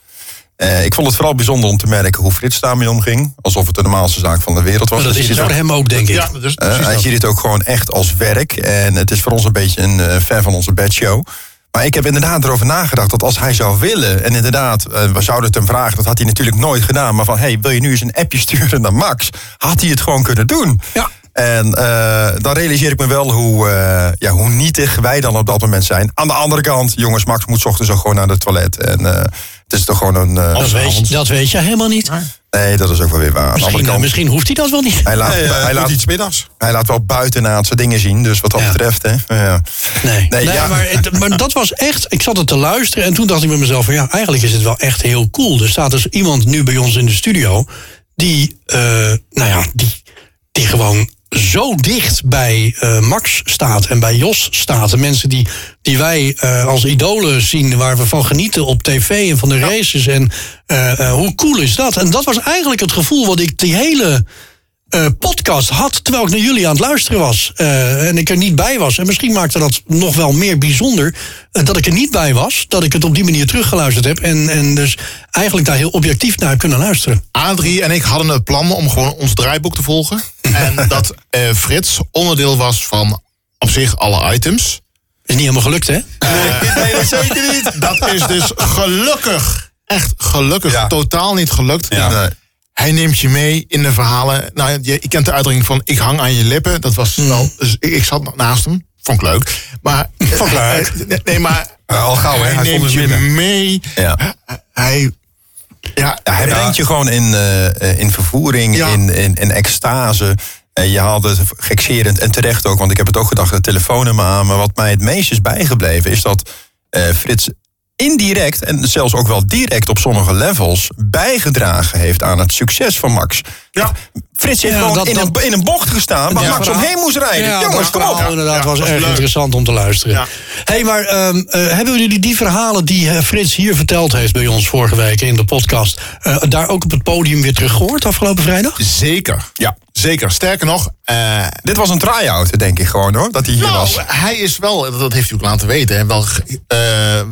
Eh, ik vond het vooral bijzonder om te merken hoe Frits daarmee omging. Alsof het de normaalste zaak van de wereld was. Maar dat Dus is het voor hem ook, denk ik. Ja, dat is precies hij ziet het ook gewoon echt als werk. En het is voor ons een beetje een eh, fan van onze bedshow. Maar ik heb inderdaad erover nagedacht dat als hij zou willen... en inderdaad, eh, we zouden het hem vragen, dat had hij natuurlijk nooit gedaan... maar van, hey, wil je nu eens een appje sturen naar Max? Had hij het gewoon kunnen doen. Ja. En eh, dan realiseer ik me wel hoe, eh, ja, hoe nietig wij dan op dat moment zijn. Aan de andere kant, jongens, Max moet 's ochtends ook gewoon naar het toilet. En eh, het is toch gewoon een... eh, Dat weet, je, dat weet je helemaal niet. nee, dat is ook wel weer waar. Misschien, kant, misschien hoeft hij dat wel niet. hij laat, Nee, hij, hij laat, doet iets middags. hij laat wel buitenaardse dingen zien. Dus wat dat Ja. betreft, hè. Ja. Nee, Nee, nee, ja. maar, maar dat was echt... Ik zat het te luisteren en toen dacht ik bij mezelf... Van, ja, eigenlijk is het wel echt heel cool. Er staat dus iemand nu bij ons in de studio... die, eh, nou ja, die, die gewoon zo dicht bij eh, Max staat en bij Jos staat. De mensen die, die wij eh, als idolen zien... waar we van genieten op tv en van de races. En eh, hoe cool is dat? En dat was eigenlijk het gevoel wat ik die hele eh, podcast had terwijl ik naar jullie aan het luisteren was. eh, en ik er niet bij was. En misschien maakte dat nog wel meer bijzonder eh, dat ik er niet bij was. Dat ik het op die manier teruggeluisterd heb. En, en dus eigenlijk daar heel objectief naar heb kunnen luisteren. Adrie en ik hadden het plan om gewoon ons draaiboek te volgen. En dat eh, Frits onderdeel was van op zich alle items. Is niet helemaal gelukt, hè? nee, dat zeker niet. Dat is dus gelukkig, echt gelukkig, Ja. totaal niet gelukt. Ja. Nee. Hij neemt je mee in de verhalen. Nou, je, je kent de uitdrukking van ik hang aan je lippen. Dat was wel, dus ik, ik zat naast hem. Vond ik leuk. Maar, Vond ik leuk. nee, maar Ja, al gauw, hè? hij neemt in je het mee. Ja. Hij, ja, hij brengt je gewoon in, eh, in vervoering, Ja. in, in, in extase. En je haalde het gekserend en terecht ook, want ik heb het ook gedacht, de telefoonnummer aan. Maar wat mij het meest is bijgebleven, is dat eh, Frits indirect en zelfs ook wel direct op sommige levels bijgedragen heeft aan het succes van Max. Ja. Frits heeft Ja, gewoon dat- in, dat- een, in een bocht gestaan waar Ja, Max verhaal- omheen moest rijden. Ja, Jongens, dat kom op. inderdaad Ja, was was erg leuk. interessant om te luisteren. Ja. hey, maar ehm, eh, hebben jullie die verhalen die eh, Frits hier verteld heeft bij ons vorige week in de podcast, eh, daar ook op het podium weer terug gehoord afgelopen vrijdag? zeker. Ja. Zeker. Sterker nog, eh, Dit was een try-out, denk ik gewoon hoor, dat hij hier nou, was. hij is wel, dat heeft hij ook laten weten, hè, wel, eh,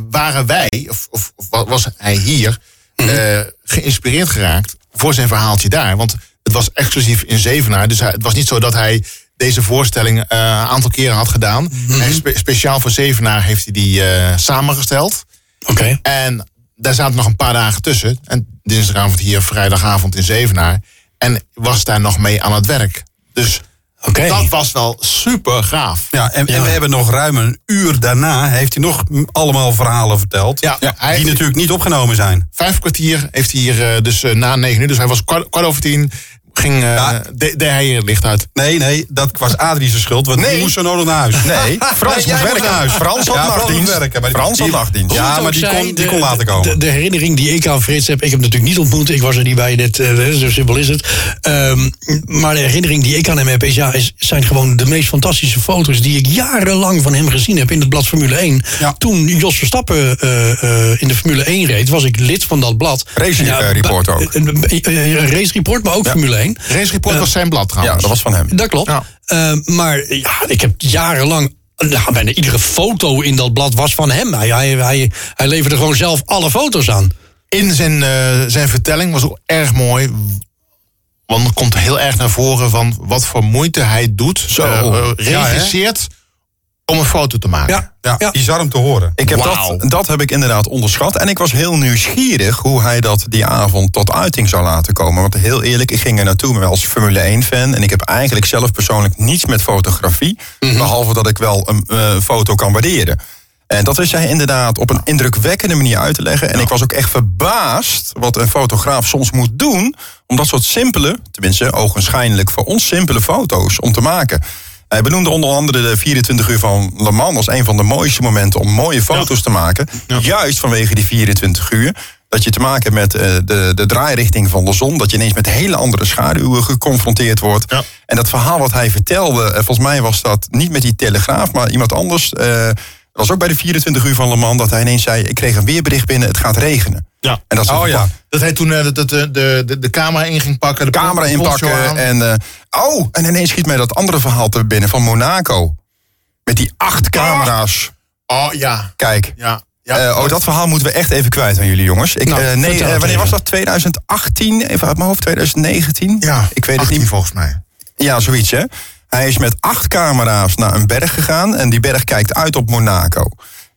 waren wij, of, of, of wa- was hij hier, eh, geïnspireerd geraakt voor zijn verhaaltje daar. Want het was exclusief in Zevenaar, dus hij, het was niet zo dat hij deze voorstelling een aantal keren had gedaan. Hij spe- speciaal voor Zevenaar heeft hij die samengesteld. Oké. En daar zaten nog een paar dagen tussen. En dinsdagavond hier, vrijdagavond in Zevenaar. En was daar nog mee aan het werk. Dus Oké. dat was wel super gaaf. Ja, en, we hebben nog ruim een uur daarna... heeft hij nog allemaal verhalen verteld... Ja, hij- die natuurlijk niet opgenomen zijn. Vijf kwartier heeft hij hier, eh, dus eh, na negen uur. Dus hij was kwart, kwart over tien. Ging, eh Ja. de- deed hij het licht uit. Nee, nee, dat was Adrie's schuld, want Nee. die moest zo nodig naar huis. Nee, Frans Nee, moest werken. moest naar huis. Frans had Ja, Frans nachtdienst. moest werken, maar die- Frans had die- nachtdienst. Ja, maar die kon- die de- kon later de- komen. De, de herinnering die ik aan Frits heb, ik heb hem natuurlijk niet ontmoet. Ik was er niet bij, dit, eh, zo simpel is het. Ehm, maar de herinnering die ik aan hem heb, is, ja, is, zijn gewoon de meest fantastische foto's die ik jarenlang van hem gezien heb in het blad Formule 1. Ja. Toen Jos Verstappen eh, eh, in de Formule 1 reed, was ik lid van dat blad. Race report ook. Race report, maar ook Formule 1. Race Report was zijn blad Ja, trouwens. dat was van hem. Dat klopt. Ja. Eh, maar ja, ik heb jarenlang. Nou, bijna iedere foto in dat blad was van hem. Hij, hij, hij, hij leverde gewoon zelf alle foto's aan. In zijn, eh, zijn vertelling was ook erg mooi. Want er komt heel erg naar voren van wat voor moeite hij doet. Zo. eh, eh, Ja, hè? regisseert om een foto te maken. Ja, Ja, ja. bizar om te horen. Ik heb Wauw. dat, dat heb ik inderdaad onderschat. En ik was heel nieuwsgierig hoe hij dat die avond tot uiting zou laten komen. Want heel eerlijk, ik ging er naartoe als Formule 1 fan. En ik heb eigenlijk zelf persoonlijk niets met fotografie. Behalve dat ik wel een eh, foto kan waarderen. En dat wist hij inderdaad op een indrukwekkende manier uit te leggen. En ik was ook echt verbaasd wat een fotograaf soms moet doen. om dat soort simpele, tenminste ogenschijnlijk voor ons simpele foto's om te maken. Hij benoemde onder andere de 24 uur van Le Mans als een van de mooiste momenten om mooie foto's te maken. Juist vanwege die 24 uur. Dat je te maken hebt met eh, de, de draairichting van de zon. Dat je ineens met hele andere schaduwen geconfronteerd wordt. Ja. En dat verhaal wat hij vertelde, eh, volgens mij was dat niet met die telegraaf, maar iemand anders. eh, was ook bij de 24 uur van Le Mans dat hij ineens zei: Ik kreeg een weerbericht binnen, het gaat regenen. Ja. En dat is Oh ja. Dat hij toen eh, de, de, de, de, de camera in ging pakken. De camera inpakken. aan. En, eh, oh, en ineens schiet mij dat andere verhaal te binnen van Monaco. Met die acht camera's. Oh ja. Kijk. Ja. ja. Eh, oh, dat verhaal moeten we echt even kwijt aan jullie jongens. Ik, Nou, eh, nee, eh, wanneer was dat? 2018? Even uit mijn hoofd, 2019? ja. ik weet het 18 niet. volgens mij. Ja, zoiets hè. Hij is met acht camera's naar een berg gegaan en die berg kijkt uit op Monaco.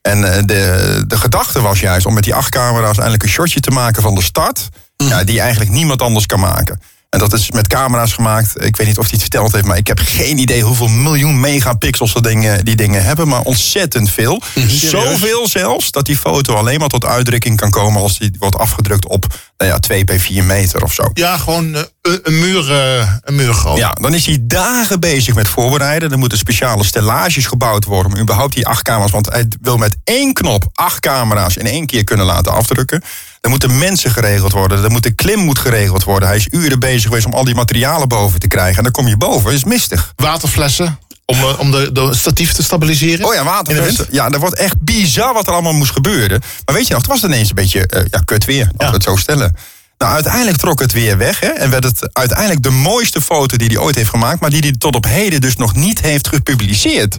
En eh, de, de gedachte was juist om met die acht camera's eindelijk een shotje te maken van de start. Ja, die eigenlijk niemand anders kan maken. En dat is met camera's gemaakt. Ik weet niet of hij het verteld heeft, maar ik heb geen idee hoeveel miljoen megapixels dat dingen, die dingen hebben. Maar ontzettend veel. Zoveel zelfs dat die foto alleen maar tot uitdrukking kan komen als die wordt afgedrukt op nou ja, 2 bij 4 meter of zo. Ja, gewoon eh, een, een muur, eh, een muur groot. Ja, dan is hij dagen bezig met voorbereiden. Er moeten speciale stellages gebouwd worden om überhaupt die acht camera's. Want hij wil met één knop acht camera's in één keer kunnen laten afdrukken. Er moeten mensen geregeld worden. Er moet de klim moet geregeld worden. Hij is uren bezig geweest om al die materialen boven te krijgen. En dan kom je boven, is mistig. Waterflessen om, eh, om de, de statief te stabiliseren. Oh ja, waterflessen. Ja, dat wordt echt bizar wat er allemaal moest gebeuren. Maar weet je nog, het was ineens een beetje eh, ja, kut weer. Laten we het zo stellen. Nou, uiteindelijk trok het weer weg. Hè, en werd het uiteindelijk de mooiste foto die hij ooit heeft gemaakt. Maar die hij tot op heden dus nog niet heeft gepubliceerd.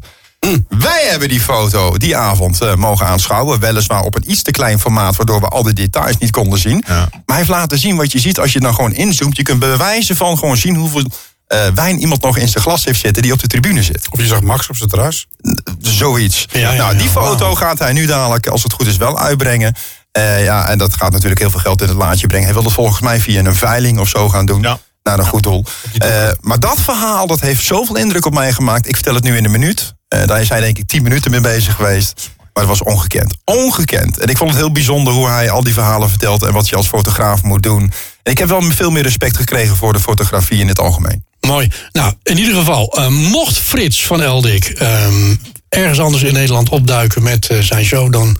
Wij hebben die foto die avond eh, mogen aanschouwen. Weliswaar op een iets te klein formaat, waardoor we al die details niet konden zien. Ja. Maar hij heeft laten zien wat je ziet als je dan gewoon inzoomt. Je kunt bewijzen van gewoon zien hoeveel eh, wijn iemand nog in zijn glas heeft zitten die op de tribune zit. Of je zag Max op zijn terras. Zoiets. Ja, ja, nou, die foto gaat hij nu dadelijk, als het goed is, wel uitbrengen. Eh, ja, en dat gaat natuurlijk heel veel geld in het laadje brengen. Hij wil het volgens mij via een veiling of zo gaan doen. Ja. Naar een goed doel. Eh, maar dat verhaal, dat heeft zoveel indruk op mij gemaakt. Ik vertel het nu in een minuut. Eh, daar is hij denk ik tien minuten mee bezig geweest. Maar het was ongekend. Ongekend. En ik vond het heel bijzonder hoe hij al die verhalen vertelt... en wat je als fotograaf moet doen. En ik heb wel veel meer respect gekregen voor de fotografie in het algemeen. Mooi. Nou, in ieder geval, eh, mocht Frits van Eldik ehm, ergens anders in Nederland opduiken met zijn show, dan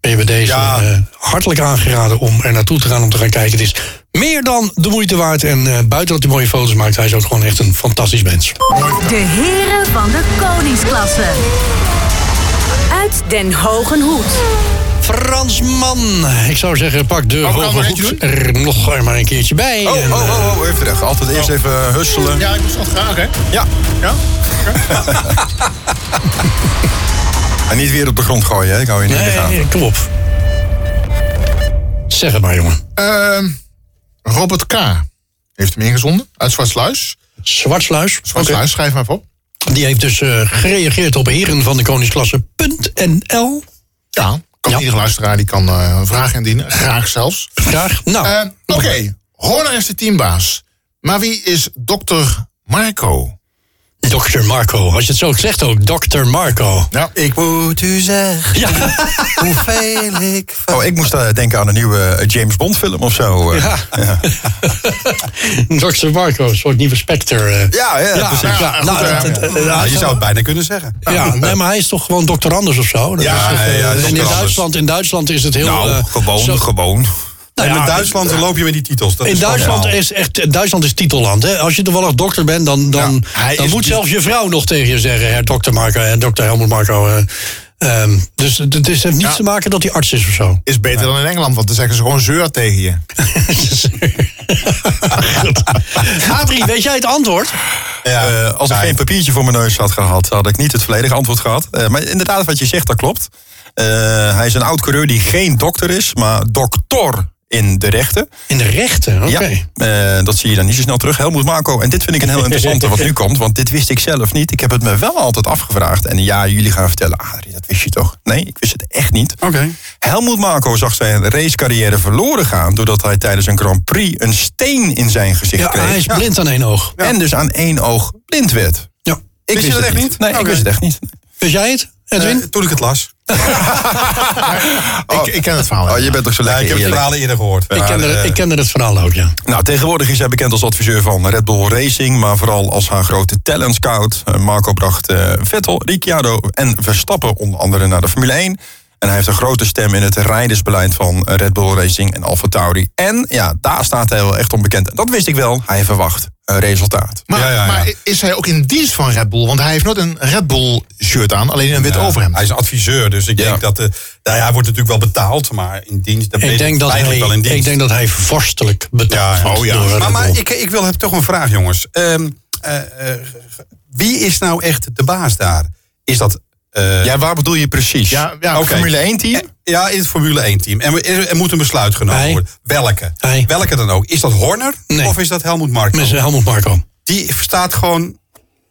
ben je bij deze Ja. hartelijk aangeraden om er naartoe te gaan om te gaan kijken. Het is meer dan de moeite waard. En eh, buiten dat hij mooie foto's maakt, hij is ook gewoon echt een fantastisch mens. De heren van de koningsklasse. Uit Den Hogen Hoed. Fransman. Ik zou zeggen, pak de er hoge hoed er nog maar een keertje bij. Oh, En, oh, eh, oh, oh, even terug. Altijd eerst even husselen. Ja, ik moest graag, hè? Ja. Ja? En niet weer op de grond gooien, hè? Ik hou je niet in de gaten. Nee, kom op. Zeg het maar, jongen. Ehm, Robert K. heeft hem ingezonden uit Zwartsluis. Zwartsluis. Zwartsluis, schrijf maar even op. Die heeft dus eh, gereageerd op heren van de koningsklasse.nl. Ja, kan Ja. iedere luisteraar die kan eh, een vraag indienen. Graag zelfs. Graag. Nou, Eh, Oké, Horner is de teambaas. Maar wie is dokter Marco? Dr. Marco. Als je het zo zegt ook, Dr. Marco. Ja, Ik moet u zeggen Ja, hoeveel ik... Oh, ik moest eh, denken aan een nieuwe eh, James Bond film of zo. eh. ja. Dr. Marco, een soort nieuwe Spectre. eh. ja, ja, Ja, precies. nou, je zou het bijna kunnen zeggen. Ja, nee, maar hij is toch gewoon dokter Anders of zo? Dat Ja, is ja, ja, en dokter in. Duitsland, in Duitsland is het heel... Nou, gewoon, zo- gewoon. Nou en ja, in Duitsland dan loop je met die titels. Dat In is Duitsland is echt Duitsland is titelland. Hè? Als je toevallig dokter bent, dan, dan, Ja, dan moet zelfs je vrouw nog tegen je zeggen: Herr dokter Marco en dokter Helmut Marco. eh, ehm, dus het heeft niets Ja. te maken dat hij arts is of zo. is beter dan in Engeland, want dan zeggen ze gewoon zeur tegen je. Adrie, weet jij het antwoord? Eh, als ik geen papiertje voor mijn neus had gehad, had ik niet het volledige antwoord gehad. Eh, maar inderdaad, wat je zegt, dat klopt. Eh, hij is een oud coureur die geen dokter is, maar dokter in de rechten. In de rechten, oké. Ja, uh, dat zie je dan niet zo snel terug. Helmoet Marco. En dit vind ik een heel interessante wat nu komt. Want dit wist ik zelf niet. Ik heb het me wel altijd afgevraagd. En ja, jullie gaan vertellen, Adrie, dat wist je toch? Nee, ik wist het echt niet. Oké. Okay. Helmoet Marco zag zijn racecarrière verloren gaan... doordat hij tijdens een Grand Prix een steen in zijn gezicht ja, kreeg. hij is blind aan één oog. En dus aan één oog blind werd. Ja. Ik wist, wist je het echt niet? Nee, ik wist het echt niet. Wist jij het, Edwin? Eh, toen ik het las. Ik, ik ken het verhaal. Oh, je bent toch zo Ja, lekker ik heb het verhalen eerder gehoord. ik, kende, eh, ik kende het verhaal ook, ja. Nou, tegenwoordig is hij bekend als adviseur van Red Bull Racing, maar vooral als haar grote talent scout. Eh, Marco bracht eh, Vettel, Ricciardo en Verstappen onder andere naar de Formule 1. En hij heeft een grote stem in het rijdersbeleid van Red Bull Racing en Alfa Tauri. En ja, daar staat hij wel echt onbekend. En dat wist ik wel. Hij verwacht resultaat. Maar, Ja, ja, ja. maar is hij ook in dienst van Red Bull? Want hij heeft nooit een Red Bull shirt aan, alleen een wit ja, overhemd. Hij is adviseur, dus ik Ja. denk dat... eh, nou ja, hij wordt natuurlijk wel betaald, maar in dienst... Ik denk, dat hij, eigenlijk wel in dienst. ik denk dat hij vorstelijk betaald Ja, wordt oh ja. door Red Maar, maar ik, ik wil heb toch een vraag, jongens. Ehm, eh, eh, wie is nou echt de baas daar? Is dat... eh, Ja, waar bedoel je precies? Ja, ja. Formule 1 team? Ja, in het Formule 1 team. En er, er moet een besluit genomen Hij. worden. Welke? Hij. Welke dan ook? Is dat Horner Nee. of is dat Helmut Marko? Met zijn Helmut Marco. Die staat gewoon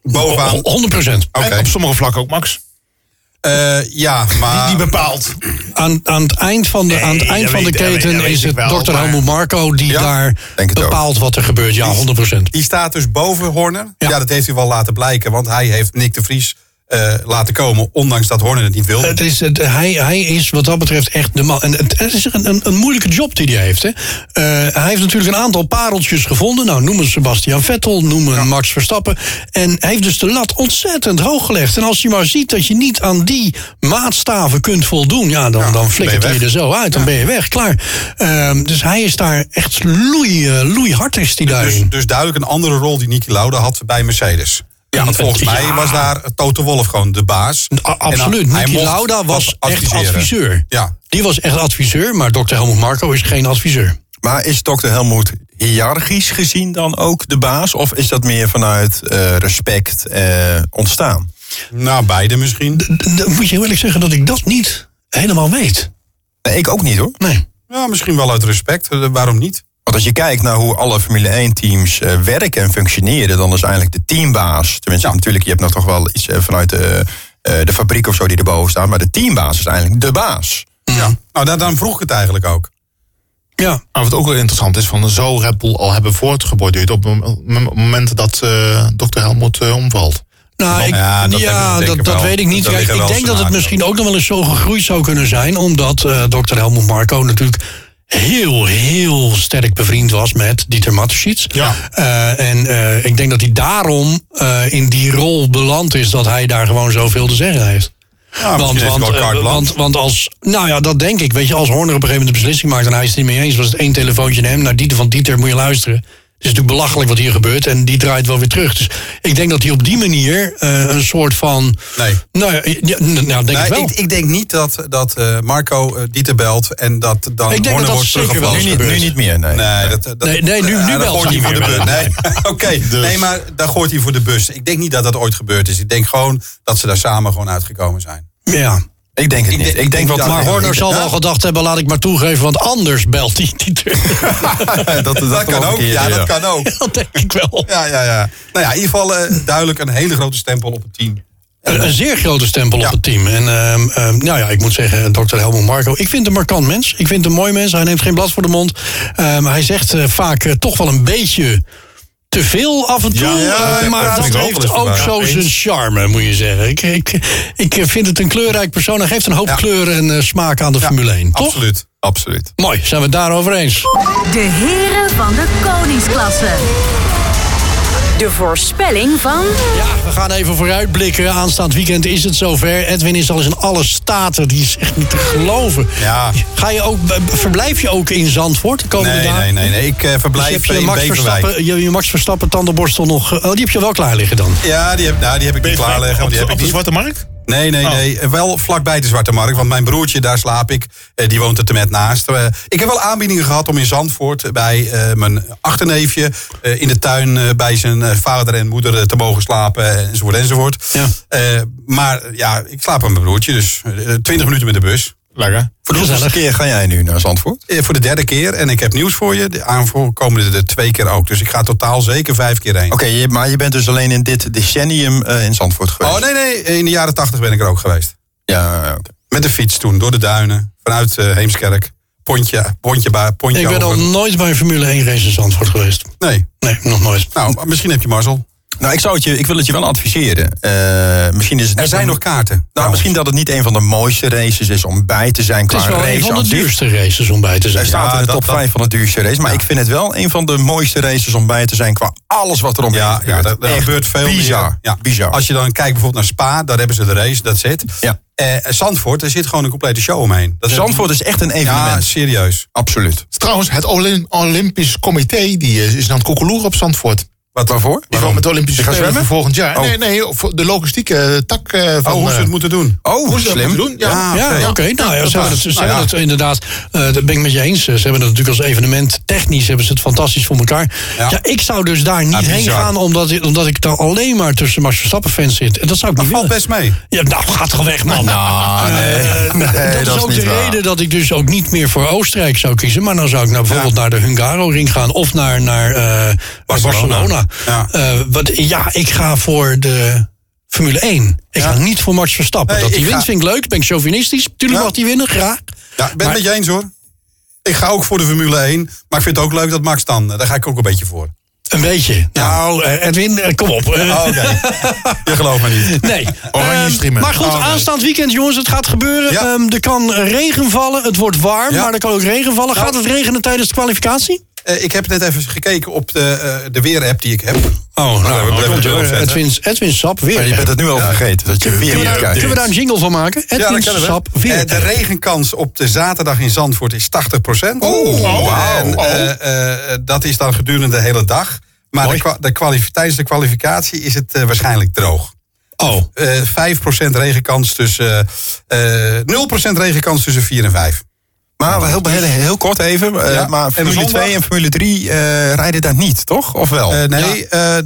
bovenaan. 100 procent. Oké. En op sommige vlakken ook Max. Eh, ja, maar... Die bepaalt. Aan, aan het eind van de, Nee, aan het eind dat van de weet- dat weet- keten dat weet is ik het wel, dokter maar- Helmut Marco die Ja, daar denk het ook. bepaalt wat er gebeurt. Ja, 100 procent. Die staat dus boven Horner. Ja. Ja. dat heeft hij wel laten blijken. Want hij heeft Nick de Vries eh, laten komen. Ondanks dat Horner het niet wil. Het is, het, hij, hij is wat dat betreft echt de man. En het, het is een, een, een moeilijke job die hij heeft. Hè. Eh, hij heeft natuurlijk een aantal pareltjes gevonden. Nou, noem een Sebastian Vettel, noem een Max Verstappen. En hij heeft dus de lat ontzettend hoog gelegd. En als je maar ziet dat je niet aan die maatstaven kunt voldoen... ja, dan, dan flikkert hij je er zo uit. Dan ben je weg, klaar. Ehm, dus hij is daar echt loei, eh, loeihard is hij dus, daarin. dus duidelijk een andere rol die Niki Lauda had bij Mercedes. Ja, want volgens ja. mij was daar Toto Wolff gewoon de baas. A- absoluut. Dan- Niki Lauda was echt adviseur. Ja. Die was echt adviseur, maar dokter Helmut Marco is geen adviseur. Maar is Dr. Helmoet hiërarchisch gezien dan ook de baas? Of is dat meer vanuit eh, respect eh, ontstaan? Nou, beide misschien. D- moet je eerlijk zeggen dat ik dat niet helemaal weet. Nee, ik ook niet hoor. Nee. Ja, misschien wel uit respect. Eh, waarom niet? Want als je kijkt naar hoe alle Formule 1 teams eh, werken en functioneren, dan is eigenlijk de teambaas. Tenminste, natuurlijk, je hebt nog toch wel iets eh, vanuit de, eh, de fabriek of zo die erboven staat. Maar de teambaas is eigenlijk de baas. Ja. Nou, dan, dan vroeg ik het eigenlijk ook. Ja, Maar wat ook wel interessant is, van zo Red Bull al hebben voortgeborduurd op het moment dat eh Dr. Helmut eh, omvalt. nou, ik, Ja, ja, dat weet ik niet. Kijk, ik denk dat het misschien ook nog wel eens zo gegroeid zou kunnen zijn. Omdat eh dokter Helmut Marco natuurlijk heel, heel sterk bevriend was met Dieter Mateschitz. Ja. Eh, en eh, ik denk dat hij daarom eh, in die rol beland is dat hij daar gewoon zoveel te zeggen heeft. Ja, Want, want, want als, nou ja, dat denk ik. Weet je, als Horner op een gegeven moment een beslissing maakt en hij is het niet mee eens, was het één telefoontje naar hem, naar Dieter van Dieter, moet je luisteren. Het is natuurlijk belachelijk wat hier gebeurt en die draait wel weer terug. Dus ik denk dat hij op die manier eh, een soort van. Nee. Nou ja, ja, nou denk Nee, ik wel. ik, ik denk niet dat, dat eh, Marco eh, Dieter belt en dat dan Ik denk dat Horner dat wordt zeker wel teruggevallen. Nu niet, nu niet meer, nee. Nee, dat, dat, Nee, nee, nu- nu belt gooit hij voor de meer. bus. Nee, oké. Nee, maar daar gooit hij voor de bus. Ik denk niet dat dat ooit gebeurd is. Ik denk gewoon dat ze daar samen gewoon uitgekomen zijn. ja. Ik denk het Ik niet. denk- Ik denk wat dat- Maar Ja, Horner ik- zal wel gedacht hebben, laat ik maar toegeven, want anders belt hij Dieter. dat, dat, Dat, kan ik ook. Ja, dat kan ook. dat denk ik wel. Ja, ja, ja. Nou ja, in ieder geval eh, duidelijk een hele grote stempel op het team. Een, een zeer grote stempel Ja. op het team. En ehm, ehm, nou ja, ik moet zeggen, dokter Helmut Marco. Ik vind hem een markant mens. Ik vind hem een mooi mens. Hij neemt geen blad voor de mond. Ehm, hij zegt eh, vaak eh, toch wel een beetje te veel af en toe. Ja, ja, eh, ja, maar dat heeft ook zo zijn charme, moet je zeggen. Ik, ik, ik vind het een kleurrijk persoon. Hij geeft een hoop Ja. kleur en eh, smaak aan de Formule 1. Toch? Absoluut. Absoluut. Mooi, zijn we het daarover eens. De heren van de koningsklasse. De voorspelling van Ja, we gaan even vooruitblikken. Aanstaand weekend is het zover. Edwin is al eens in alle staten. Die is echt niet te geloven. Ja. Ga je ook, verblijf je ook in Zandvoort de komende Nee, dagen? nee, nee, nee. Ik eh, Dus verblijf je in Max Beverwijk. Verstappen, je, je Max Verstappen tandenborstel nog... eh, Oh, die heb je wel klaar liggen dan. Ja, die heb, nou, die heb ik niet klaarleggen. want Die heb op ik de niet. Zwarte Markt? Nee, nee, Oh. nee. Wel vlakbij de Zwarte Markt. Want mijn broertje, daar slaap ik. eh, Die woont er te met naast. Eh, Ik heb wel aanbiedingen gehad om in Zandvoort... bij eh, mijn achterneefje... in de tuin bij zijn vader en moeder te mogen slapen. Enzovoort, enzovoort. Ja. Maar ja, ik slaap met mijn broertje. Dus 20 minuten met de bus. Lekker. Voor de hoeveelste keer ga jij nu naar Zandvoort? Eh, Voor de derde keer. En ik heb nieuws voor je. De aankomende de twee keer ook. Dus ik ga totaal zeker vijf keer heen. Oké, maar je bent dus alleen in dit decennium eh, in Zandvoort geweest? Oh nee, nee. In de jaren tachtig ben ik er ook geweest. Ja, oké. Met de fiets toen. Door de duinen. Vanuit eh, Heemskerk. Pontje, pontje, bij, pontje Ik ben over. nog nooit bij een Formule 1 race in Zandvoort geweest. Nee. Nee, nog nooit. Nou, misschien heb je mazzel. Nou, ik, zou het je, ik wil het je wel adviseren. Eh, misschien is het Er zijn een- nog kaarten. Nou, misschien dat het niet een van de mooiste races is om bij te zijn Het qua is wel race een van de duurste races om bij te Hij zijn. staat Ja, in de top dat- 5 van de duurste race. Maar ik vind het wel een van de mooiste races om bij te zijn qua alles wat er omheen Ja, gebeurt. ja Echt gebeurt veel bizar. meer. Ja. bizar. Als je dan kijkt bijvoorbeeld naar Spa, daar hebben ze de race, dat zit. Ja. Eh, Zandvoort, er zit gewoon een complete show omheen. Dat is- Zandvoort is echt een evenement. Ja, serieus. Absoluut. Trouwens, het Olym- Olympisch Comité die is, is aan het koekeloeren op Zandvoort. Wat waarvoor? Die gaan met de Olympische Je gaat Spelen voor volgend jaar. Oh. Nee, nee, voor de logistieke tak eh, van... Oh, hoe ze eh, het moeten doen. Oh, hoe ze slim. moeten doen. Ja, Ja, Ja, oké. Nou ja, ze hebben het, ze Nou hebben het inderdaad, eh dat ben ik met je eens. Ze hebben het natuurlijk als evenement, technisch hebben ze het fantastisch voor elkaar. Ja, ik zou dus daar niet heen gaan, omdat, ik- omdat ik dan alleen maar tussen Max Verstappen fans zit. En dat zou ik Dat niet valt willen. best mee. Ja, nou, gaat toch weg, man. Nee. Eh, Nee, dat, is ook de waar. reden dat ik dus ook niet meer voor Oostenrijk zou kiezen. Maar dan zou ik nou bijvoorbeeld naar de Hungaro-ring gaan. Of naar, naar eh, Barcelona. Ja. Eh, wat, ja, ik ga voor de Formule 1. Ik Ja. ga niet voor Max Verstappen. Nee, dat hij ik wint ga- vind ik leuk. Ben ik chauvinistisch. Tuurlijk mag hij winnen, graag. Ja, ik ben Maar- het met je eens hoor. Ik ga ook voor de Formule 1. Maar ik vind het ook leuk dat Max dan. Daar ga ik ook een beetje voor. Een beetje. Nou, eh, Edwin, eh, kom op. Eh, Oh, Oké. je gelooft me niet. Nee. Oranje Ehm, streamen. maar goed, Oh, aanstaand weekend, jongens, het gaat gebeuren. Ja. Ehm, er kan regen vallen. Het wordt warm, Ja. maar er kan ook regen vallen. Gaat het regenen tijdens de kwalificatie? Eh, ik heb net even gekeken op de, eh, de weer-app die ik heb. Oh, nou, nou, we blijven komt het zetten. Edwin, Edwin Sap weer. Maar je bent het nu al vergeten, dat je weer Kunnen we, daar, kunnen we daar een jingle van maken? Ja, Edwin kunnen we. Sap weer. Eh, de regenkans op de zaterdag in Zandvoort is 80 procent. Oh, En oh. eh, eh, dat is dan gedurende de hele dag. Maar de, kwa- tijdens de kwalificatie is het eh, waarschijnlijk droog. Oh, Eh 5% regenkans tussen. eh 0% regenkans tussen 4 en 5. Maar heel, heel, heel kort even. eh, Ja, Maar Formule zondag? 2 en Formule 3 eh, rijden daar niet, toch? Of wel? Eh, nee, eh,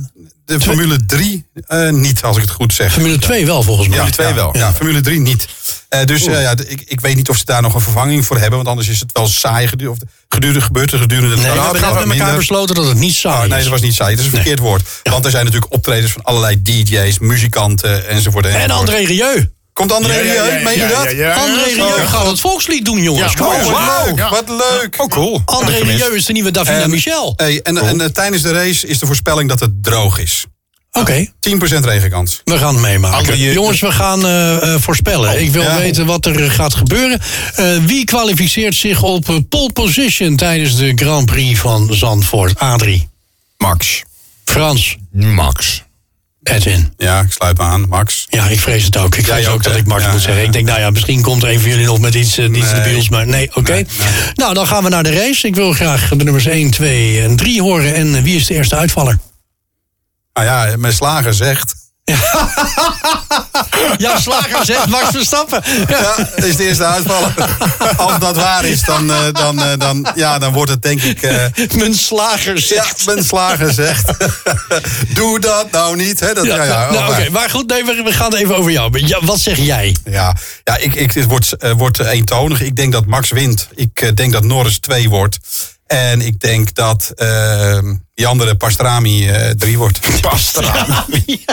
de Formule 3 eh, niet, als ik het goed zeg. Formule 2 wel volgens mij. Ja, Formule 2 ja, wel. Ja, Formule 3 niet. Eh, dus ja, ik, ik weet niet of ze daar nog een vervanging voor hebben. Want anders is het wel saai gedurende, of gedurende gebeurt er gedurende de Nee, dag. we hebben net met elkaar minder. besloten dat het niet saai Oh, is. nee, dat was niet saai. Dat is een verkeerd woord. Want er zijn natuurlijk optredens van allerlei DJ's, muzikanten enzovoort. En. André Rieu. Komt André Ja, ja, Rieu? ja, Meen je ja, dat? ja, ja. André Rieu oh, gaat het volkslied doen, jongens. Oh, wauw. Ja. Wat leuk. oh, cool. André Rieu is de nieuwe Davina En- Michel. Hey, en en eh, tijdens de race is de voorspelling dat het droog is. Oké, 10% regenkans. we gaan het meemaken. André, Jongens, we gaan eh, eh, voorspellen. Ik wil ja. weten wat er gaat gebeuren. Eh, wie kwalificeert zich op pole position tijdens de Grand Prix van Zandvoort? Adrie, Max. Frans, Max. Ja, ik sluit me aan. Max. Ja, ik vrees het ook. Ik vrees ook ook, dat ik Max Ja, moet ja, zeggen. Ik denk, nou ja, misschien komt een van jullie nog met iets, uh, iets Nee. debiels. Maar nee, oké. Nou, dan gaan we naar de race. Ik wil graag de nummers 1, 2 en 3 horen. En eh, wie is de eerste uitvaller? Nou ja, mijn slager zegt. Ja, slager zegt Max Verstappen. Ja, dat is de eerste uitvaller. Als dat waar is, dan, eh, dan, eh, dan, ja, dan wordt het denk ik... eh, Mijn slager ja, zegt. mijn slager zegt. Doe dat nou niet. Hè? Dat, ja, ja, nou, oh, oké, maar goed, nee, we, gaan het even over jou. Ja, wat zeg jij? Ja, ja ik, ik, het wordt, wordt eentonig. Ik denk dat Max wint. Ik denk dat Norris 2 wordt. En ik denk dat eh, die andere Pastrami 3 wordt. Pastrami.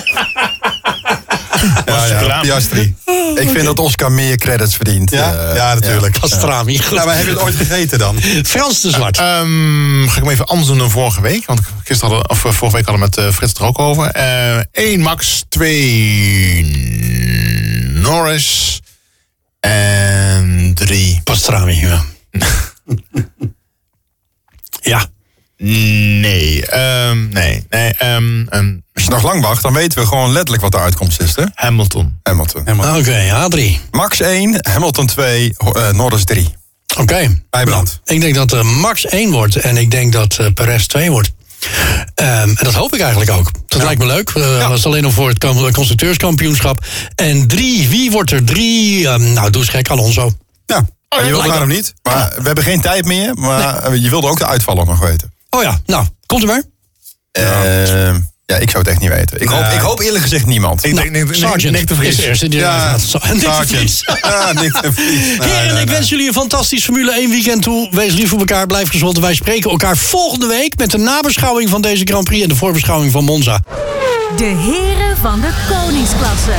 Ja, ja, Piastri. Ik vind dat Oscar meer credits verdient. Ja, Eh, ja natuurlijk. Pastrami. Goed. Nou, maar heb je het ooit gegeten dan? Frans de Zwart. Ehm, ga ik hem even anders doen dan vorige week. Want gisteren hadden, of eh, vorige week hadden we met eh, Frits het er ook over. Eén Max, twee Norris. En drie. Pastrami, ja. ja. Nee. ehm, nee. Nee. ehm, ehm, Als je nog lang wacht, dan weten we gewoon letterlijk wat de uitkomst is. Hè? Hamilton. Hamilton. Oké, Adrie. Max 1, Hamilton 2, eh, Norris 3. Oké. Bijbrand. Ik denk dat eh, Max 1 wordt en ik denk dat eh Perez 2 wordt. Ehm, en dat hoop ik eigenlijk ook. Dat lijkt me leuk. Eh, Dat is alleen nog voor het kam- constructeurskampioenschap. En drie, wie wordt er drie? Ehm, nou, doe eens gek, Alonso. Ja, je wilt lijkt waarom niet? Maar we hebben geen tijd meer, maar eh, je wilde ook de uitvaller nog weten. Oh ja, nou, komt er maar. Eh, Ja, ik zou het echt niet weten. Ik, hoop, ik hoop eerlijk gezegd niemand. Ik denk Nick, Sergeant Nick de Vries. is de eerste die Ja, eruit gaat. Nick de Sergeant. Vries. Ja, Nick de Vries. Heren, ik wens jullie een fantastisch Formule 1 weekend toe. Wees lief voor elkaar, blijf gezond. En wij spreken elkaar volgende week met de nabeschouwing van deze Grand Prix en de voorbeschouwing van Monza. De heren van de koningsklasse.